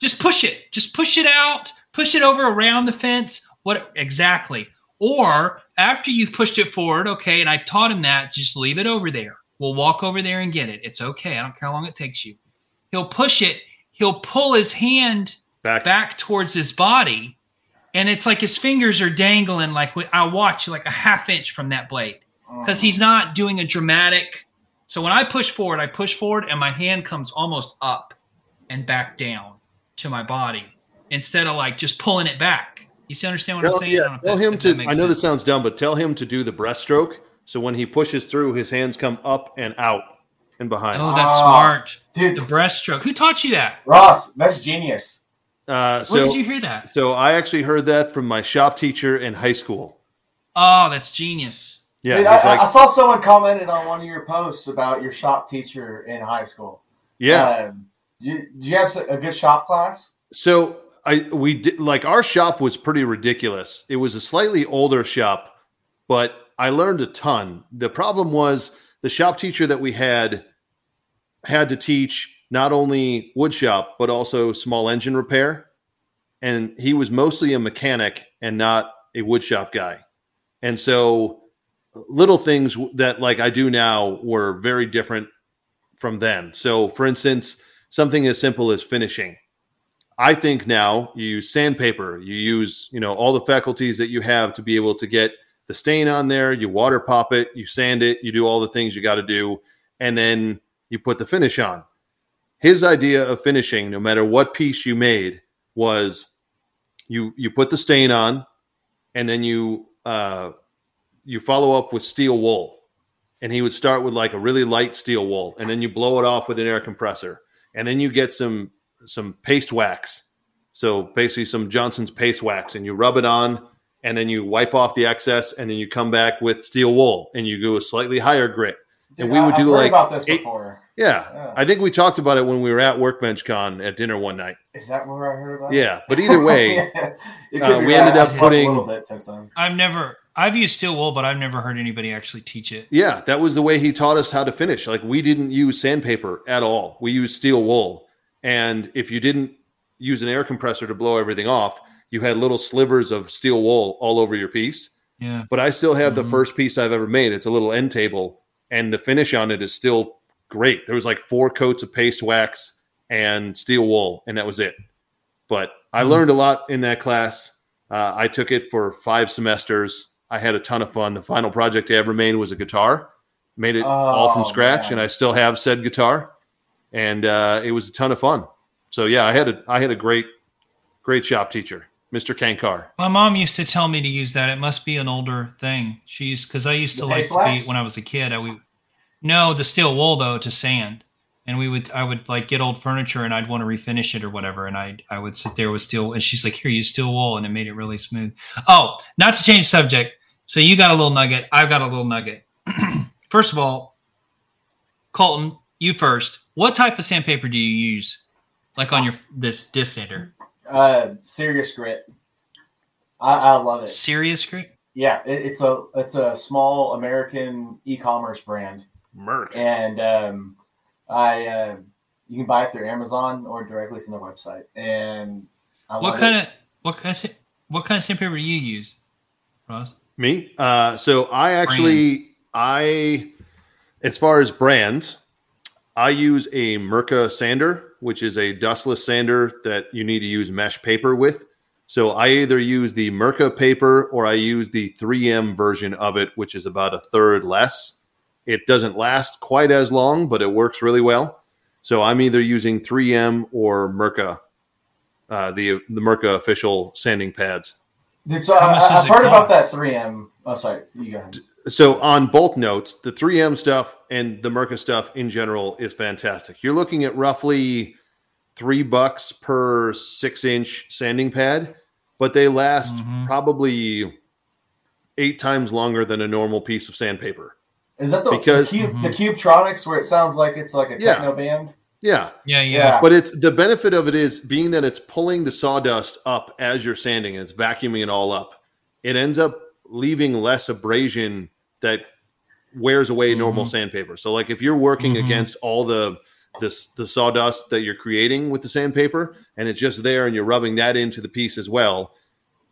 Just push it. Just push it out. Push it over around the fence. What exactly? Or after you've pushed it forward, okay, and I've taught him that, just leave it over there. We'll walk over there and get it. It's okay. I don't care how long it takes you. He'll push it. He'll pull his hand back, back towards his body and it's like his fingers are dangling like I watch like a half inch from that blade oh. because he's not doing a dramatic. So when I push forward, I push forward and my hand comes almost up and back down to my body instead of like just pulling it back. You see, understand what tell, I'm saying? Yeah, tell him to. I know sense. this sounds dumb, but tell him to do the breaststroke. So when he pushes through, his hands come up and out and behind. Oh, that's smart, dude. The breaststroke. Who taught you that, Ross? That's genius. Uh, so, Where did you hear that? So I actually heard that from my shop teacher in high school. Oh, that's genius. Yeah, Dude, I, like, I, saw someone commented on one of your posts about your shop teacher in high school. Yeah. Um, do, do you have a good shop class? So I we did like our shop was pretty ridiculous. It was a slightly older shop, but I learned a ton. The problem was the shop teacher that we had had to teach not only wood shop but also small engine repair and he was mostly a mechanic and not a wood shop guy and so little things that like i do now were very different from then so for instance something as simple as finishing i think now you use sandpaper. You use you know all the faculties that you have to be able to get the stain on there. You water pop it. You sand it. You do all the things you got to do. And then you put the finish on. His idea of finishing, no matter what piece you made, was you you put the stain on, and then you uh, you follow up with steel wool, and he would start with like a really light steel wool, and then you blow it off with an air compressor, and then you get some some paste wax, so basically some Johnson's paste wax, and you rub it on, and then you wipe off the excess, and then you come back with steel wool, and you go a slightly higher grit, Dude, and we would I've do like about this eight, before. Yeah. yeah. I think we talked about it when we were at Workbench Con at dinner one night. Is that where I heard about yeah, it? Yeah, but either way, uh, we ended up putting. A little bit since then. I've never, I've used steel wool, but I've never heard anybody actually teach it. Yeah, that was the way he taught us how to finish. Like we didn't use sandpaper at all. We used steel wool, and if you didn't use an air compressor to blow everything off, you had little slivers of steel wool all over your piece. Yeah. But I still have mm-hmm. the first piece I've ever made. It's a little end table and the finish on it is still great. There was like four coats of paste wax and steel wool, and that was it. But I Mhm. learned a lot in that class. Uh, I took it for five semesters. I had a ton of fun. The final project I ever made was a guitar. Made it all from Oh, scratch, man. and I still have said guitar. And uh, it was a ton of fun. So yeah, I had a I had a great great shop teacher, Mr. Kankar. My mom used to tell me to use that. It must be an older thing. She's because I used to The like to wax? be when I was a kid. I would no the steel wool though to sand, and we would I would like get old furniture and I'd want to refinish it or whatever, and I I would sit there with steel and she's like here use steel wool and it made it really smooth. Oh, not to change subject. So you got a little nugget. I've got a little nugget. first of all, Colton, you first. What type of sandpaper do you use, like on your this disc sander? Uh, serious grit. I, I love it. Serious grit. Yeah, it, it's a it's a small American e-commerce brand, Merc. and um, I uh, you can buy it through Amazon or directly from their website. And I What love kind it. of what kind of what kind of sandpaper do you use, Ross? Me? Uh, so I actually I as far as brands, I use a Mirka sander, which is a dustless sander that you need to use mesh paper with. So I either use the Mirka paper or I use the 3M version of it, which is about a third less. It doesn't last quite as long, but it works really well. So I'm either using 3M or Mirka, uh, the the Mirka official sanding pads. Did, so I, much I- does I've it heard about that 3M. Oh, sorry. You go ahead. So on both notes, the 3M stuff and the Mirka stuff in general is fantastic. You're looking at roughly three bucks per six inch sanding pad, but they last Mhm. probably eight times longer than a normal piece of sandpaper. Is that the, Because- the, cube, Mhm. the Cubetronics where it sounds like it's like a Yeah. techno band? Yeah. Yeah, yeah. Yeah. But it's the benefit of it is being that it's pulling the sawdust up as you're sanding, and it's vacuuming it all up. It ends up leaving less abrasion that wears away normal Mhm. sandpaper. So like if you're working Mhm. against all the the, the sawdust that you're creating with the sandpaper and it's just there and you're rubbing that into the piece as well,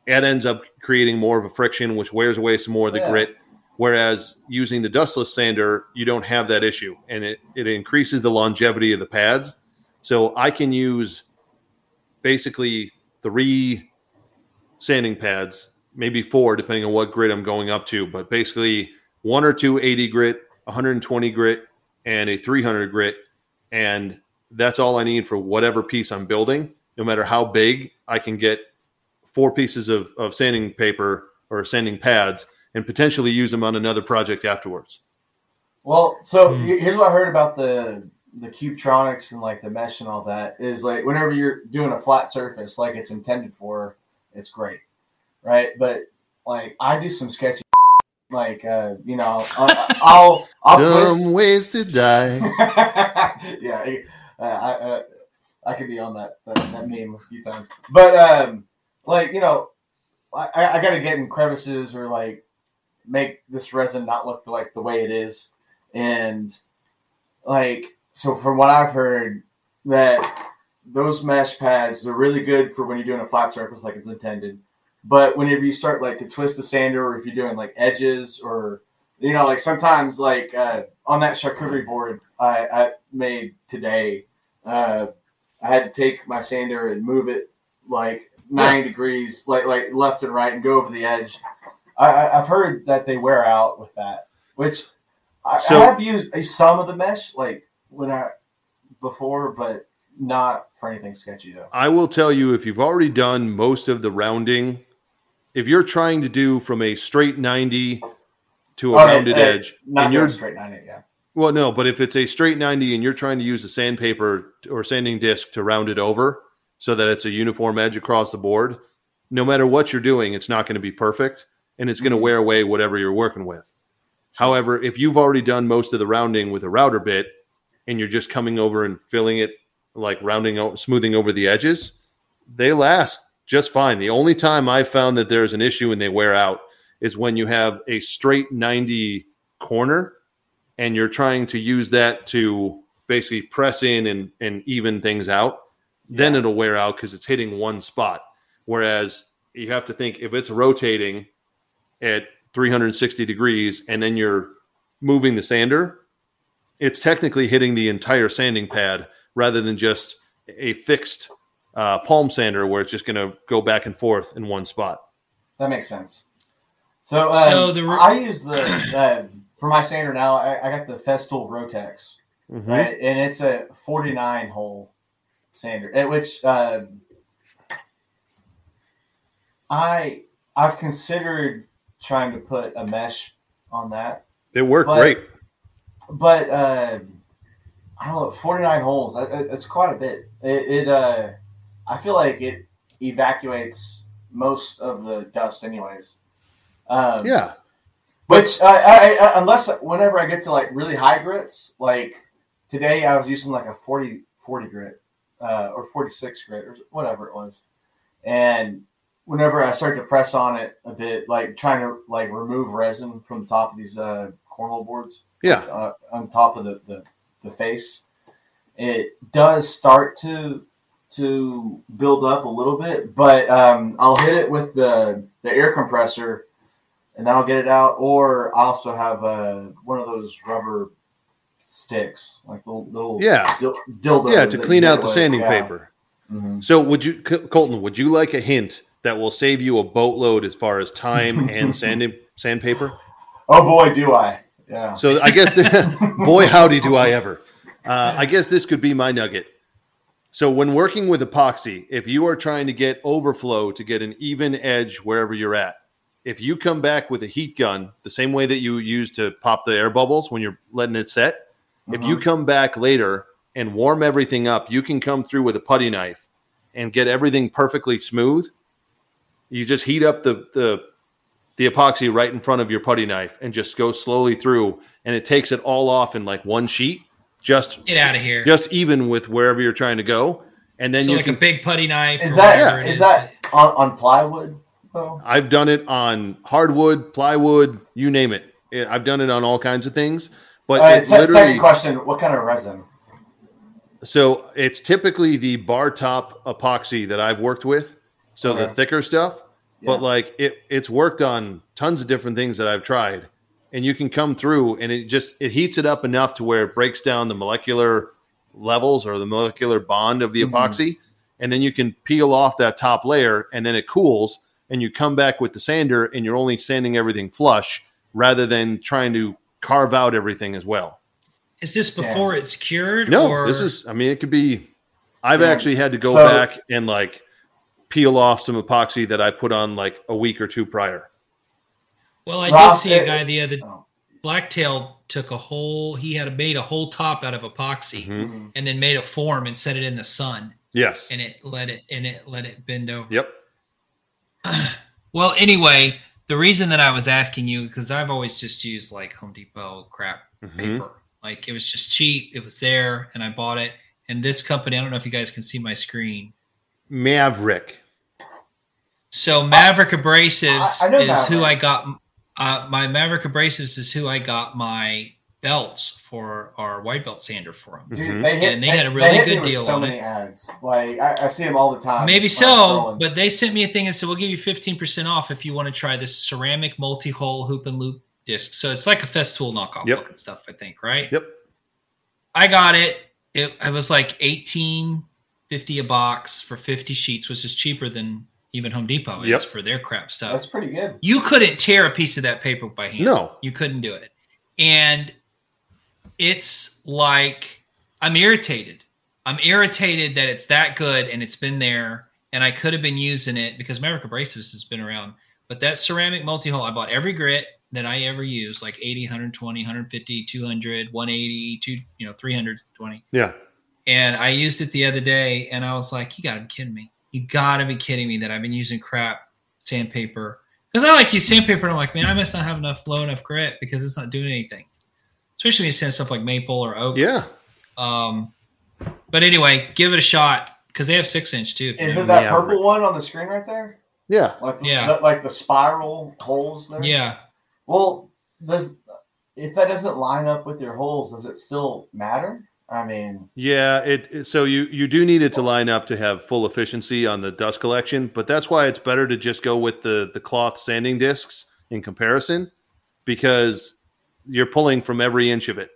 it ends up creating more of a friction which wears away some more of the Yeah. grit. Whereas using the dustless sander, you don't have that issue and it, it increases the longevity of the pads. So I can use basically three sanding pads, maybe four, depending on what grit I'm going up to, but basically one or two 80 grit, 120 grit, and a 300 grit. And that's all I need for whatever piece I'm building. No matter how big, I can get four pieces of, of sanding paper or sanding pads and potentially use them on another project afterwards. Well, so hmm. he- here's what I heard about the the Cubetronics and like the mesh and all that is like whenever you're doing a flat surface like it's intended for, it's great, right? But like I do some sketchy, like uh, you know, I'll I'll, I'll twist. Ways to die. yeah, I- uh, I uh, I could be on that, that that meme a few times, but um, like you know, I I got to get in crevices or like make this resin not look like the way it is, and like so from what I've heard that those mesh pads they're really good for when you're doing a flat surface like it's intended, but whenever you start like to twist the sander or if you're doing like edges or you know like sometimes like uh, on that charcuterie board I, I made today uh, I had to take my sander and move it like nine degrees like like left and right and go over the edge. I, I, I've heard that they wear out with that which I, So- I have used a, some of the mesh like when I before but not for anything sketchy though. I will tell you if you've already done most of the rounding, if you're trying to do from a straight 90 to a Okay, rounded uh, edge, not and you're straight nine it yeah well, no, but if it's a straight 90 and you're trying to use a sandpaper or sanding disc to round it over so that it's a uniform edge across the board, no matter what you're doing, it's not going to be perfect and it's going to Mhm. wear away whatever you're working with. However, if you've already done most of the rounding with a router bit and you're just coming over and filling it like rounding out, smoothing over the edges, they last just fine. The only time I've found that there's an issue and they wear out is when you have a straight 90 corner and you're trying to use that to basically press in and, and even things out. Then Yeah. it'll wear out because it's hitting one spot. Whereas you have to think if it's rotating at 360 degrees and then you're moving the sander, it's technically hitting the entire sanding pad rather than just a fixed uh, palm sander where it's just going to go back and forth in one spot. That makes sense. So, um, So the re- I use the uh, for my sander now. I, I got the Festool Rotex, Mhm. right, and it's a 49 hole sander, at which uh, I I've considered trying to put a mesh on that, It worked But- great. but uh, I don't know. 49 holes. that- that- It's quite a bit. It, it uh, I feel like it evacuates most of the dust, anyways. Um, Yeah. Which, uh, I, I, unless whenever I get to like really high grits, like today I was using like a 40, 40 grit uh, or 46 grit or whatever it was. And whenever I start to press on it a bit, like trying to like remove resin from the top of these uh, cornhole boards Yeah. uh, on top of the, the, the face, it does start to to build up a little bit, but um, I'll hit it with the, the air compressor and that'll get it out. Or I also have uh, one of those rubber sticks, like little, little Yeah. dil- dildos. Yeah. To clean out the with. sanding Yeah. paper. Mhm. So would you, Colton, would you like a hint that will save you a boatload as far as time and sanding sandpaper? Oh boy, do I! Yeah. So I guess, the, boy, howdy, do I ever. Uh, I guess this could be my nugget. So when working with epoxy, if you are trying to get overflow to get an even edge wherever you're at, if you come back with a heat gun, the same way that you use to pop the air bubbles when you're letting it set, if you uh-huh. come back later and warm everything up, you can come through with a putty knife and get everything perfectly smooth. You just heat up the the the epoxy right in front of your putty knife and just go slowly through and it takes it all off in like one sheet just Get out of here. just even with wherever you're trying to go and then so you like can a big putty knife. Is or that whatever it is that on, on plywood though? I've done it on hardwood, plywood, you name it. It- I've done it on all kinds of things, but Uh, it's second question: What kind of resin? so it's typically the bar top epoxy that I've worked with, so the thicker stuff. Yeah. But like it, it's worked on tons of different things that I've tried, and you can come through and it just it heats it up enough to where it breaks down the molecular levels or the molecular bond of the Mhm. epoxy, and then you can peel off that top layer, and then it cools, and you come back with the sander, and you're only sanding everything flush rather than trying to carve out everything as well. Is this before it's cured? No, or... this is. I mean, it could be. I've Yeah. actually had to go So- back and like peel off some epoxy that I put on like a week or two prior. Well, I Ross, did see a guy the other Oh. Blacktail took a whole. He had made a whole top out of epoxy Mhm. Mhm. and then made a form and set it in the sun Yes. and it let it and it let it bend over. Yep. Well, anyway, the reason that I was asking you because I've always just used like Home Depot crap Mhm. paper. Like it was just cheap. It was there, and I bought it. And this company, I don't know if you guys can see my screen. Maverick. So Maverick Abrasives I- I know is who I got. Uh, my Maverick Abrasives is who I got my belts for our white belt sander from. Dude, Mhm. they hit. And they had a really hit me good with deal So on many it. ads. Like I, I see them all the time. Maybe so, but they sent me a thing and said we'll give you fifteen percent off if you want to try this ceramic multi-hole hook and loop disc. So it's like a Festool knockoff Yep. looking stuff, I think, right? Yep. I got it. It, it was like eighteen fifty a box for fifty sheets, which is cheaper than even Home Depot is Yep. for their crap stuff. that's pretty good. you couldn't tear a piece of that paper by hand. No. You couldn't do it. And it's like I'm irritated. I'm irritated that it's that good and it's been there and I could have been using it because Maverick Abrasives has been around. But that ceramic multi-hole, I bought every grit that I ever used, like 80, 120, 150, 200, 180, two, you know, 320. Yeah. And I used it the other day and I was like, you gotta be kidding me. You gotta be kidding me that I've been using crap sandpaper. Because I like use sandpaper and I'm like, man, I must not have enough low enough grit because it's not doing anything. Especially when you sand stuff like maple or oak. Yeah. Um, but anyway, give it a shot because they have six inch too. Is know. it that Maverick. purple one on the screen right there? Yeah. Like the, Yeah. the- like the spiral holes there. Yeah. Well, does if that doesn't line up with your holes, does it still matter? I mean, Yeah, it it- so you you do need it to line up to have full efficiency on the dust collection, but that's why it's better to just go with the the cloth sanding discs in comparison because you're pulling from every inch of it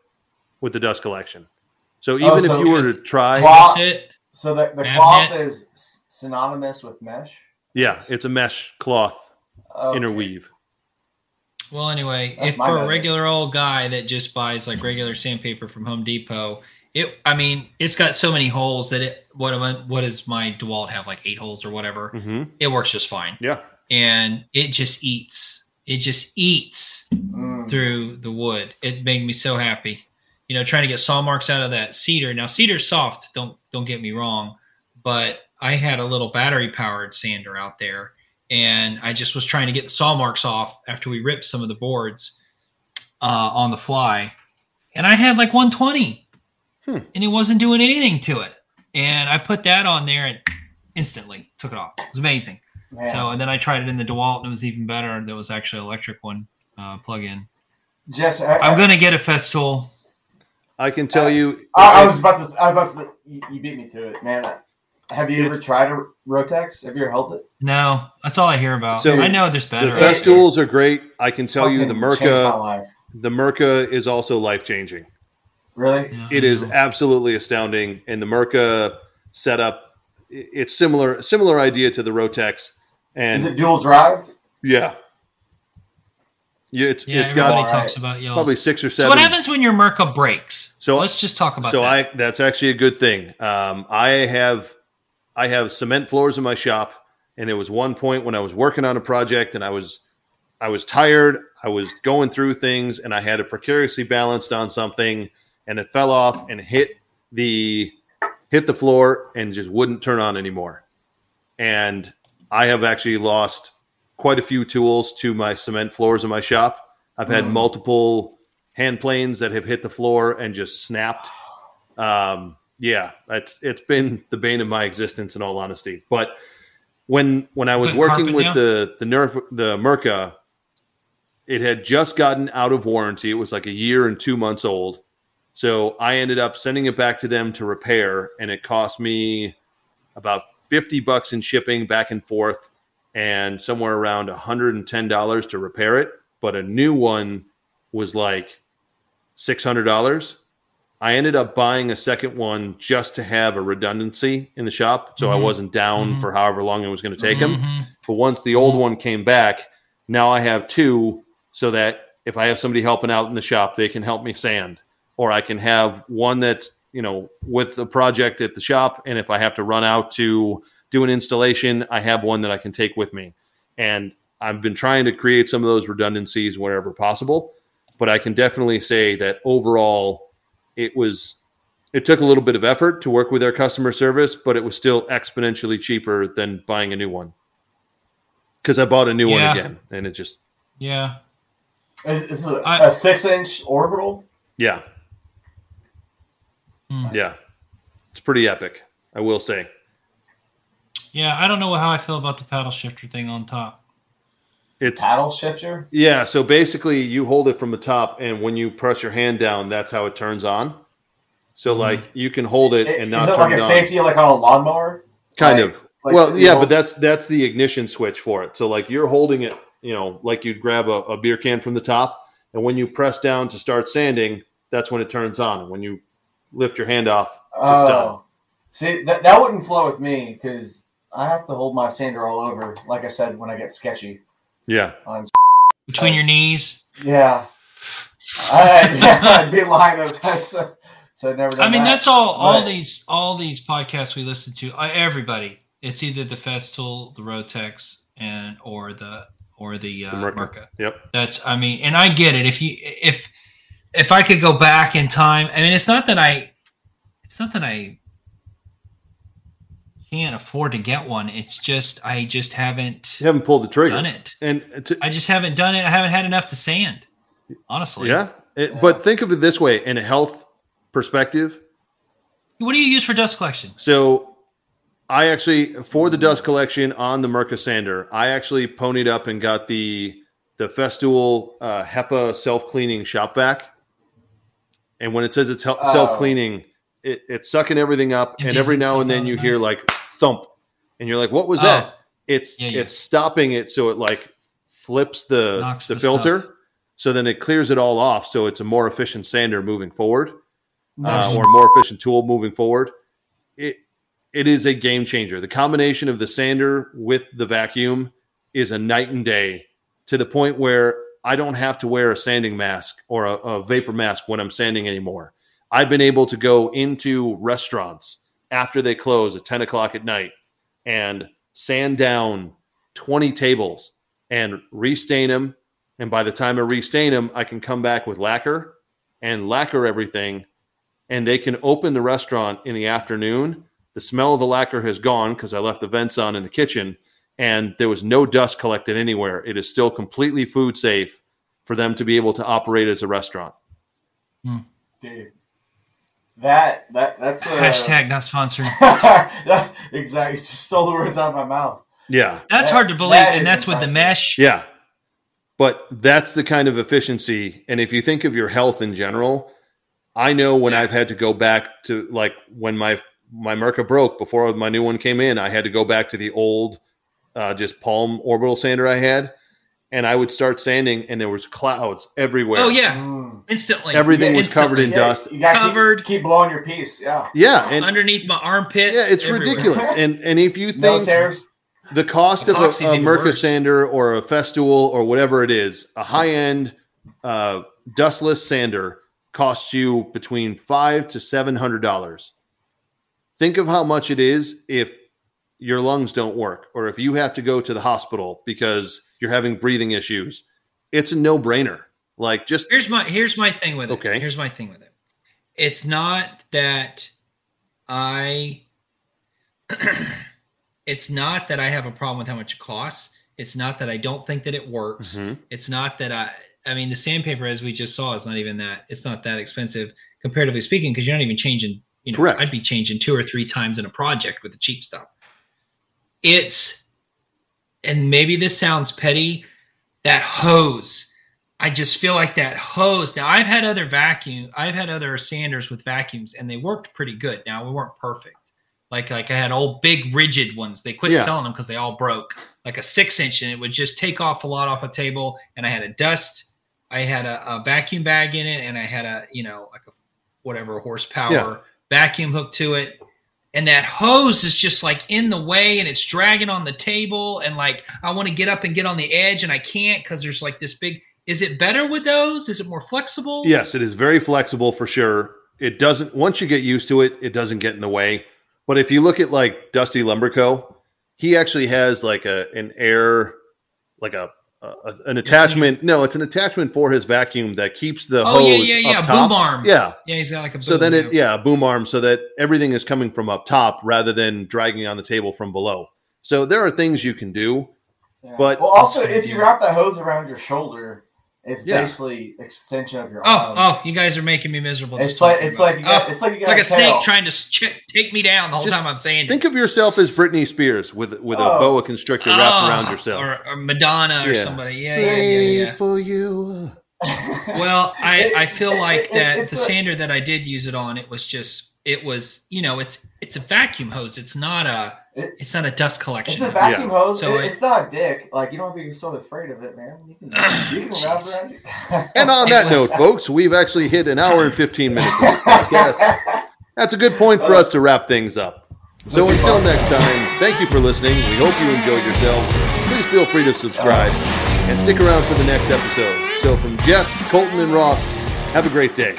with the dust collection. So oh, even Oh, so if you were to try, Cloth- it? So the, the cloth is synonymous with mesh. yeah, it's a mesh cloth Okay. interweave. Well, anyway, That's if my for a regular old guy that just buys like regular sandpaper from Home Depot, it I mean, it's got so many holes that it what am I, what does my DeWalt have like eight holes or whatever? hmm It works just fine, Yeah, and it just eats. It just eats Mm. through the wood. It made me so happy. You know, trying to get saw marks out of that cedar. Now cedar's soft, don't don't get me wrong, but I had a little battery powered sander out there and I just was trying to get the saw marks off after we ripped some of the boards uh, on the fly. And I had like 120 Hmm. and it wasn't doing anything to it. And I put that on there and instantly took it off. It was amazing. Man. So, and then I tried it in the DeWalt and it was even better. There was actually an electric one uh, plug in. Jess, I, I'm gonna get a Festool. I can tell you. I, I was about to. I was about to. You, you beat me to it, man. Have you ever tried a Rotex? Have you ever held it? No, that's all I hear about. So, I know there's The better. Festool's are great. I can tell you the Fucking my Mirka. life. The Mirka is also life changing. Really? Yeah, It I is know. absolutely astounding, and the Mirka setup, it's similar similar idea to the Rotex, and Is it dual drive? yeah, yeah, it's Yeah, it's everybody got talks right. about y'all. probably six or seven. So what happens when your Mirka breaks? So- let's just talk about so that. I that's actually a good thing. Um, I have I have cement floors in my shop, and there was one point when I was working on a project, and I was I was tired. I was going through things, and I had it precariously balanced on something, and it fell off and hit the hit the floor and just wouldn't turn on anymore. And I have actually lost quite a few tools to my cement floors in my shop. I've had Mm. multiple hand planes that have hit the floor and just snapped. Um, yeah, it's it's been the bane of my existence in all honesty. But when when I was working carpet with the the Nerf the Mirka, it had just gotten out of warranty. It was like a year and two months old. So I ended up sending it back to them to repair, and it cost me about 50 bucks in shipping back and forth and somewhere around $110 to repair it. But a new one was like $600. I ended up buying a second one just to have a redundancy in the shop. So I Mhm. wasn't down Mhm. for however long it was going to take them. Mhm. But once the old one came back, now I have two so that if I have somebody helping out in the shop, they can help me sand. Or I can have one that's, you know, with the project at the shop. And if I have to run out to do an installation, I have one that I can take with me. And I've been trying to create some of those redundancies wherever possible. But I can definitely say that overall, it was it took a little bit of effort to work with our customer service, but it was still exponentially cheaper than buying a new one. Because I bought a new Yeah. one again, and it just Yeah. Is, is it a, I- a six inch orbital? yeah, Hmm. yeah, it's pretty epic. I will say. Yeah, I don't know how I feel about the paddle shifter thing on top. It's Paddle shifter? yeah. So basically, you hold it from the top, and when you press your hand down, that's how it turns on. So Mhm. like you can hold it Is and not it turn like a it on. safety like on a lawnmower? kind like- of. like well, yeah, hold- but that's that's the ignition switch for it. So like you're holding it, you know, like you'd grab a, a beer can from the top, and when you press down to start sanding, that's when it turns on. When you lift your hand off, it's done. Oh, see that that wouldn't flow with me because I have to hold my sander all over. Like I said, when I get sketchy Yeah, on Between your knees. yeah, I, yeah, I'd be lying if I so, so I'd never. Done I mean, that. that's all. All But- these, all these podcasts we listen to. Uh, everybody, it's either the Festool, the Rotex, and or the or the, uh, the Mirka. Mirka. Yep. That's. I mean, and I get it. If you if if I could go back in time, I mean, it's not that I, it's not that I can't afford to get one. It's just I just haven't You haven't pulled the trigger. done it. And to, I just haven't done it. I haven't had enough to sand. Honestly. yeah, it, Yeah. but think of it this way: in a health perspective, What do you use for dust collection? So I actually for the dust collection on the Mirka sander, I actually ponied up and got the the Festool uh, HEPA self cleaning shop vac. And when it says it's Oh. self cleaning, it, it's sucking everything up, and every now and then you hear like thump, and you're like, "What was Oh. that?" It's Yeah, yeah. it's stopping it so it like flips the Knocks the, the filter. So then it clears it all off. So it's a more efficient sander moving forward No uh, shit. or more efficient tool moving forward. It it is a game changer. The combination of the sander with the vacuum is a night and day to the point where I don't have to wear a sanding mask or a, a vapor mask when I'm sanding anymore. I've been able to go into restaurants after they close at 10 o'clock at night and sand down 20 tables and restain them. And by the time I restain them, I can come back with lacquer and lacquer everything and they can open the restaurant in the afternoon. The smell of the lacquer has gone because I left the vents on in the kitchen and there was no dust collected anywhere. It is still completely food safe for them to be able to operate as a restaurant. Hmm. dude. That that that's a Hashtag not sponsored. that, exactly. Just stole the words out of my mouth. Yeah. That's That- hard to believe, that is and that's with the mesh. Yeah. But that's the kind of efficiency. And if you think of your health in general, I know when I've had to go back to like when my my Mirka broke before my new one came in, I had to go back to the old uh, just palm orbital sander I had. And I would start sanding and there was clouds everywhere. Oh yeah, Mm. instantly. Everything Yeah, was covered in Yeah, dust. You gotta Covered. Keep, keep blowing your piece. Yeah. Yeah. And underneath my armpits. yeah, it's everywhere. ridiculous. And and if you think hairs. the cost of a, Epoxy's a even Mirka sander or a Festool or whatever it is, a high end uh, dustless sander costs you between five to seven hundred dollars. Think of how much it is if your lungs don't work or if you have to go to the hospital because you're having breathing issues. It's a no brainer. Like just Here's my here's my thing with it. Okay. Here's my thing with it. It's not that I it's not that I have a problem with how much it costs. It's not that I don't think that it works. Mhm. It's not that I I mean the sandpaper as we just saw is not even that it's not that expensive comparatively speaking because you're not even changing, you know, Correct. I'd be changing two or three times in a project with the cheap stuff. It's and maybe this sounds petty, that hose. I just feel like that hose. Now I've had other vacuum, I've had other sanders with vacuums, and they worked pretty good. Now we weren't perfect. Like like I had old big rigid ones. They quit Yeah. selling them because they all broke. Like a six inch, and it would just take off a lot off a table. And I had a dust. I had a, a vacuum bag in it, and I had a you know like a whatever horsepower Yeah. vacuum hook to it. And that hose is just like in the way, and it's dragging on the table. And like I want to get up and get on the edge, and I can't because there's like this big. Is it better with those? Is it more flexible? Yes, it is very flexible for sure. It doesn't once you get used to it, it doesn't get in the way. But if you look at like Dusty Lumberco, he actually has like a an air like a, a an attachment. No, it's an attachment for his vacuum that keeps the Oh hose yeah, yeah, yeah. up top. Boom arm. Yeah. yeah. He's got like a. So then it yeah, boom arm so that everything is coming from up top rather than dragging on the table from below. So there are things you can do. Yeah. But- well, also That's a good if you wrap wap that hose around your shoulder, it's Yeah. basically extension of your Oh, arm. oh! You guys are making me miserable. It's like it's like it. you got, Oh, it's like you it's got like a snake trying to ch- take me down the whole Just time I'm saying. Think of yourself as Britney Spears with with a Oh. boa constrictor wrapped Ah, around yourself. or, or Madonna or somebody. Yeah, yeah, yeah, yeah. for you. Well, I, I feel like it- that the a- sander that I did use it on, it was just it was you know it's it's a vacuum hose. It's not a It- it's not a dust collection. It's a vacuum hose. So It- it- it's not a dick. Like you don't have to be so afraid of it, man. You can you can wrap around it. And on that was- note, folks, we've actually hit an hour and 15 minutes of this podcast. That's a good point for us to wrap things up. So Let's until next time, thank you for listening. We hope you enjoyed yourselves. Please feel free to subscribe and stick around for the next episode. So from Jess, Colton, and Ross, have a great day.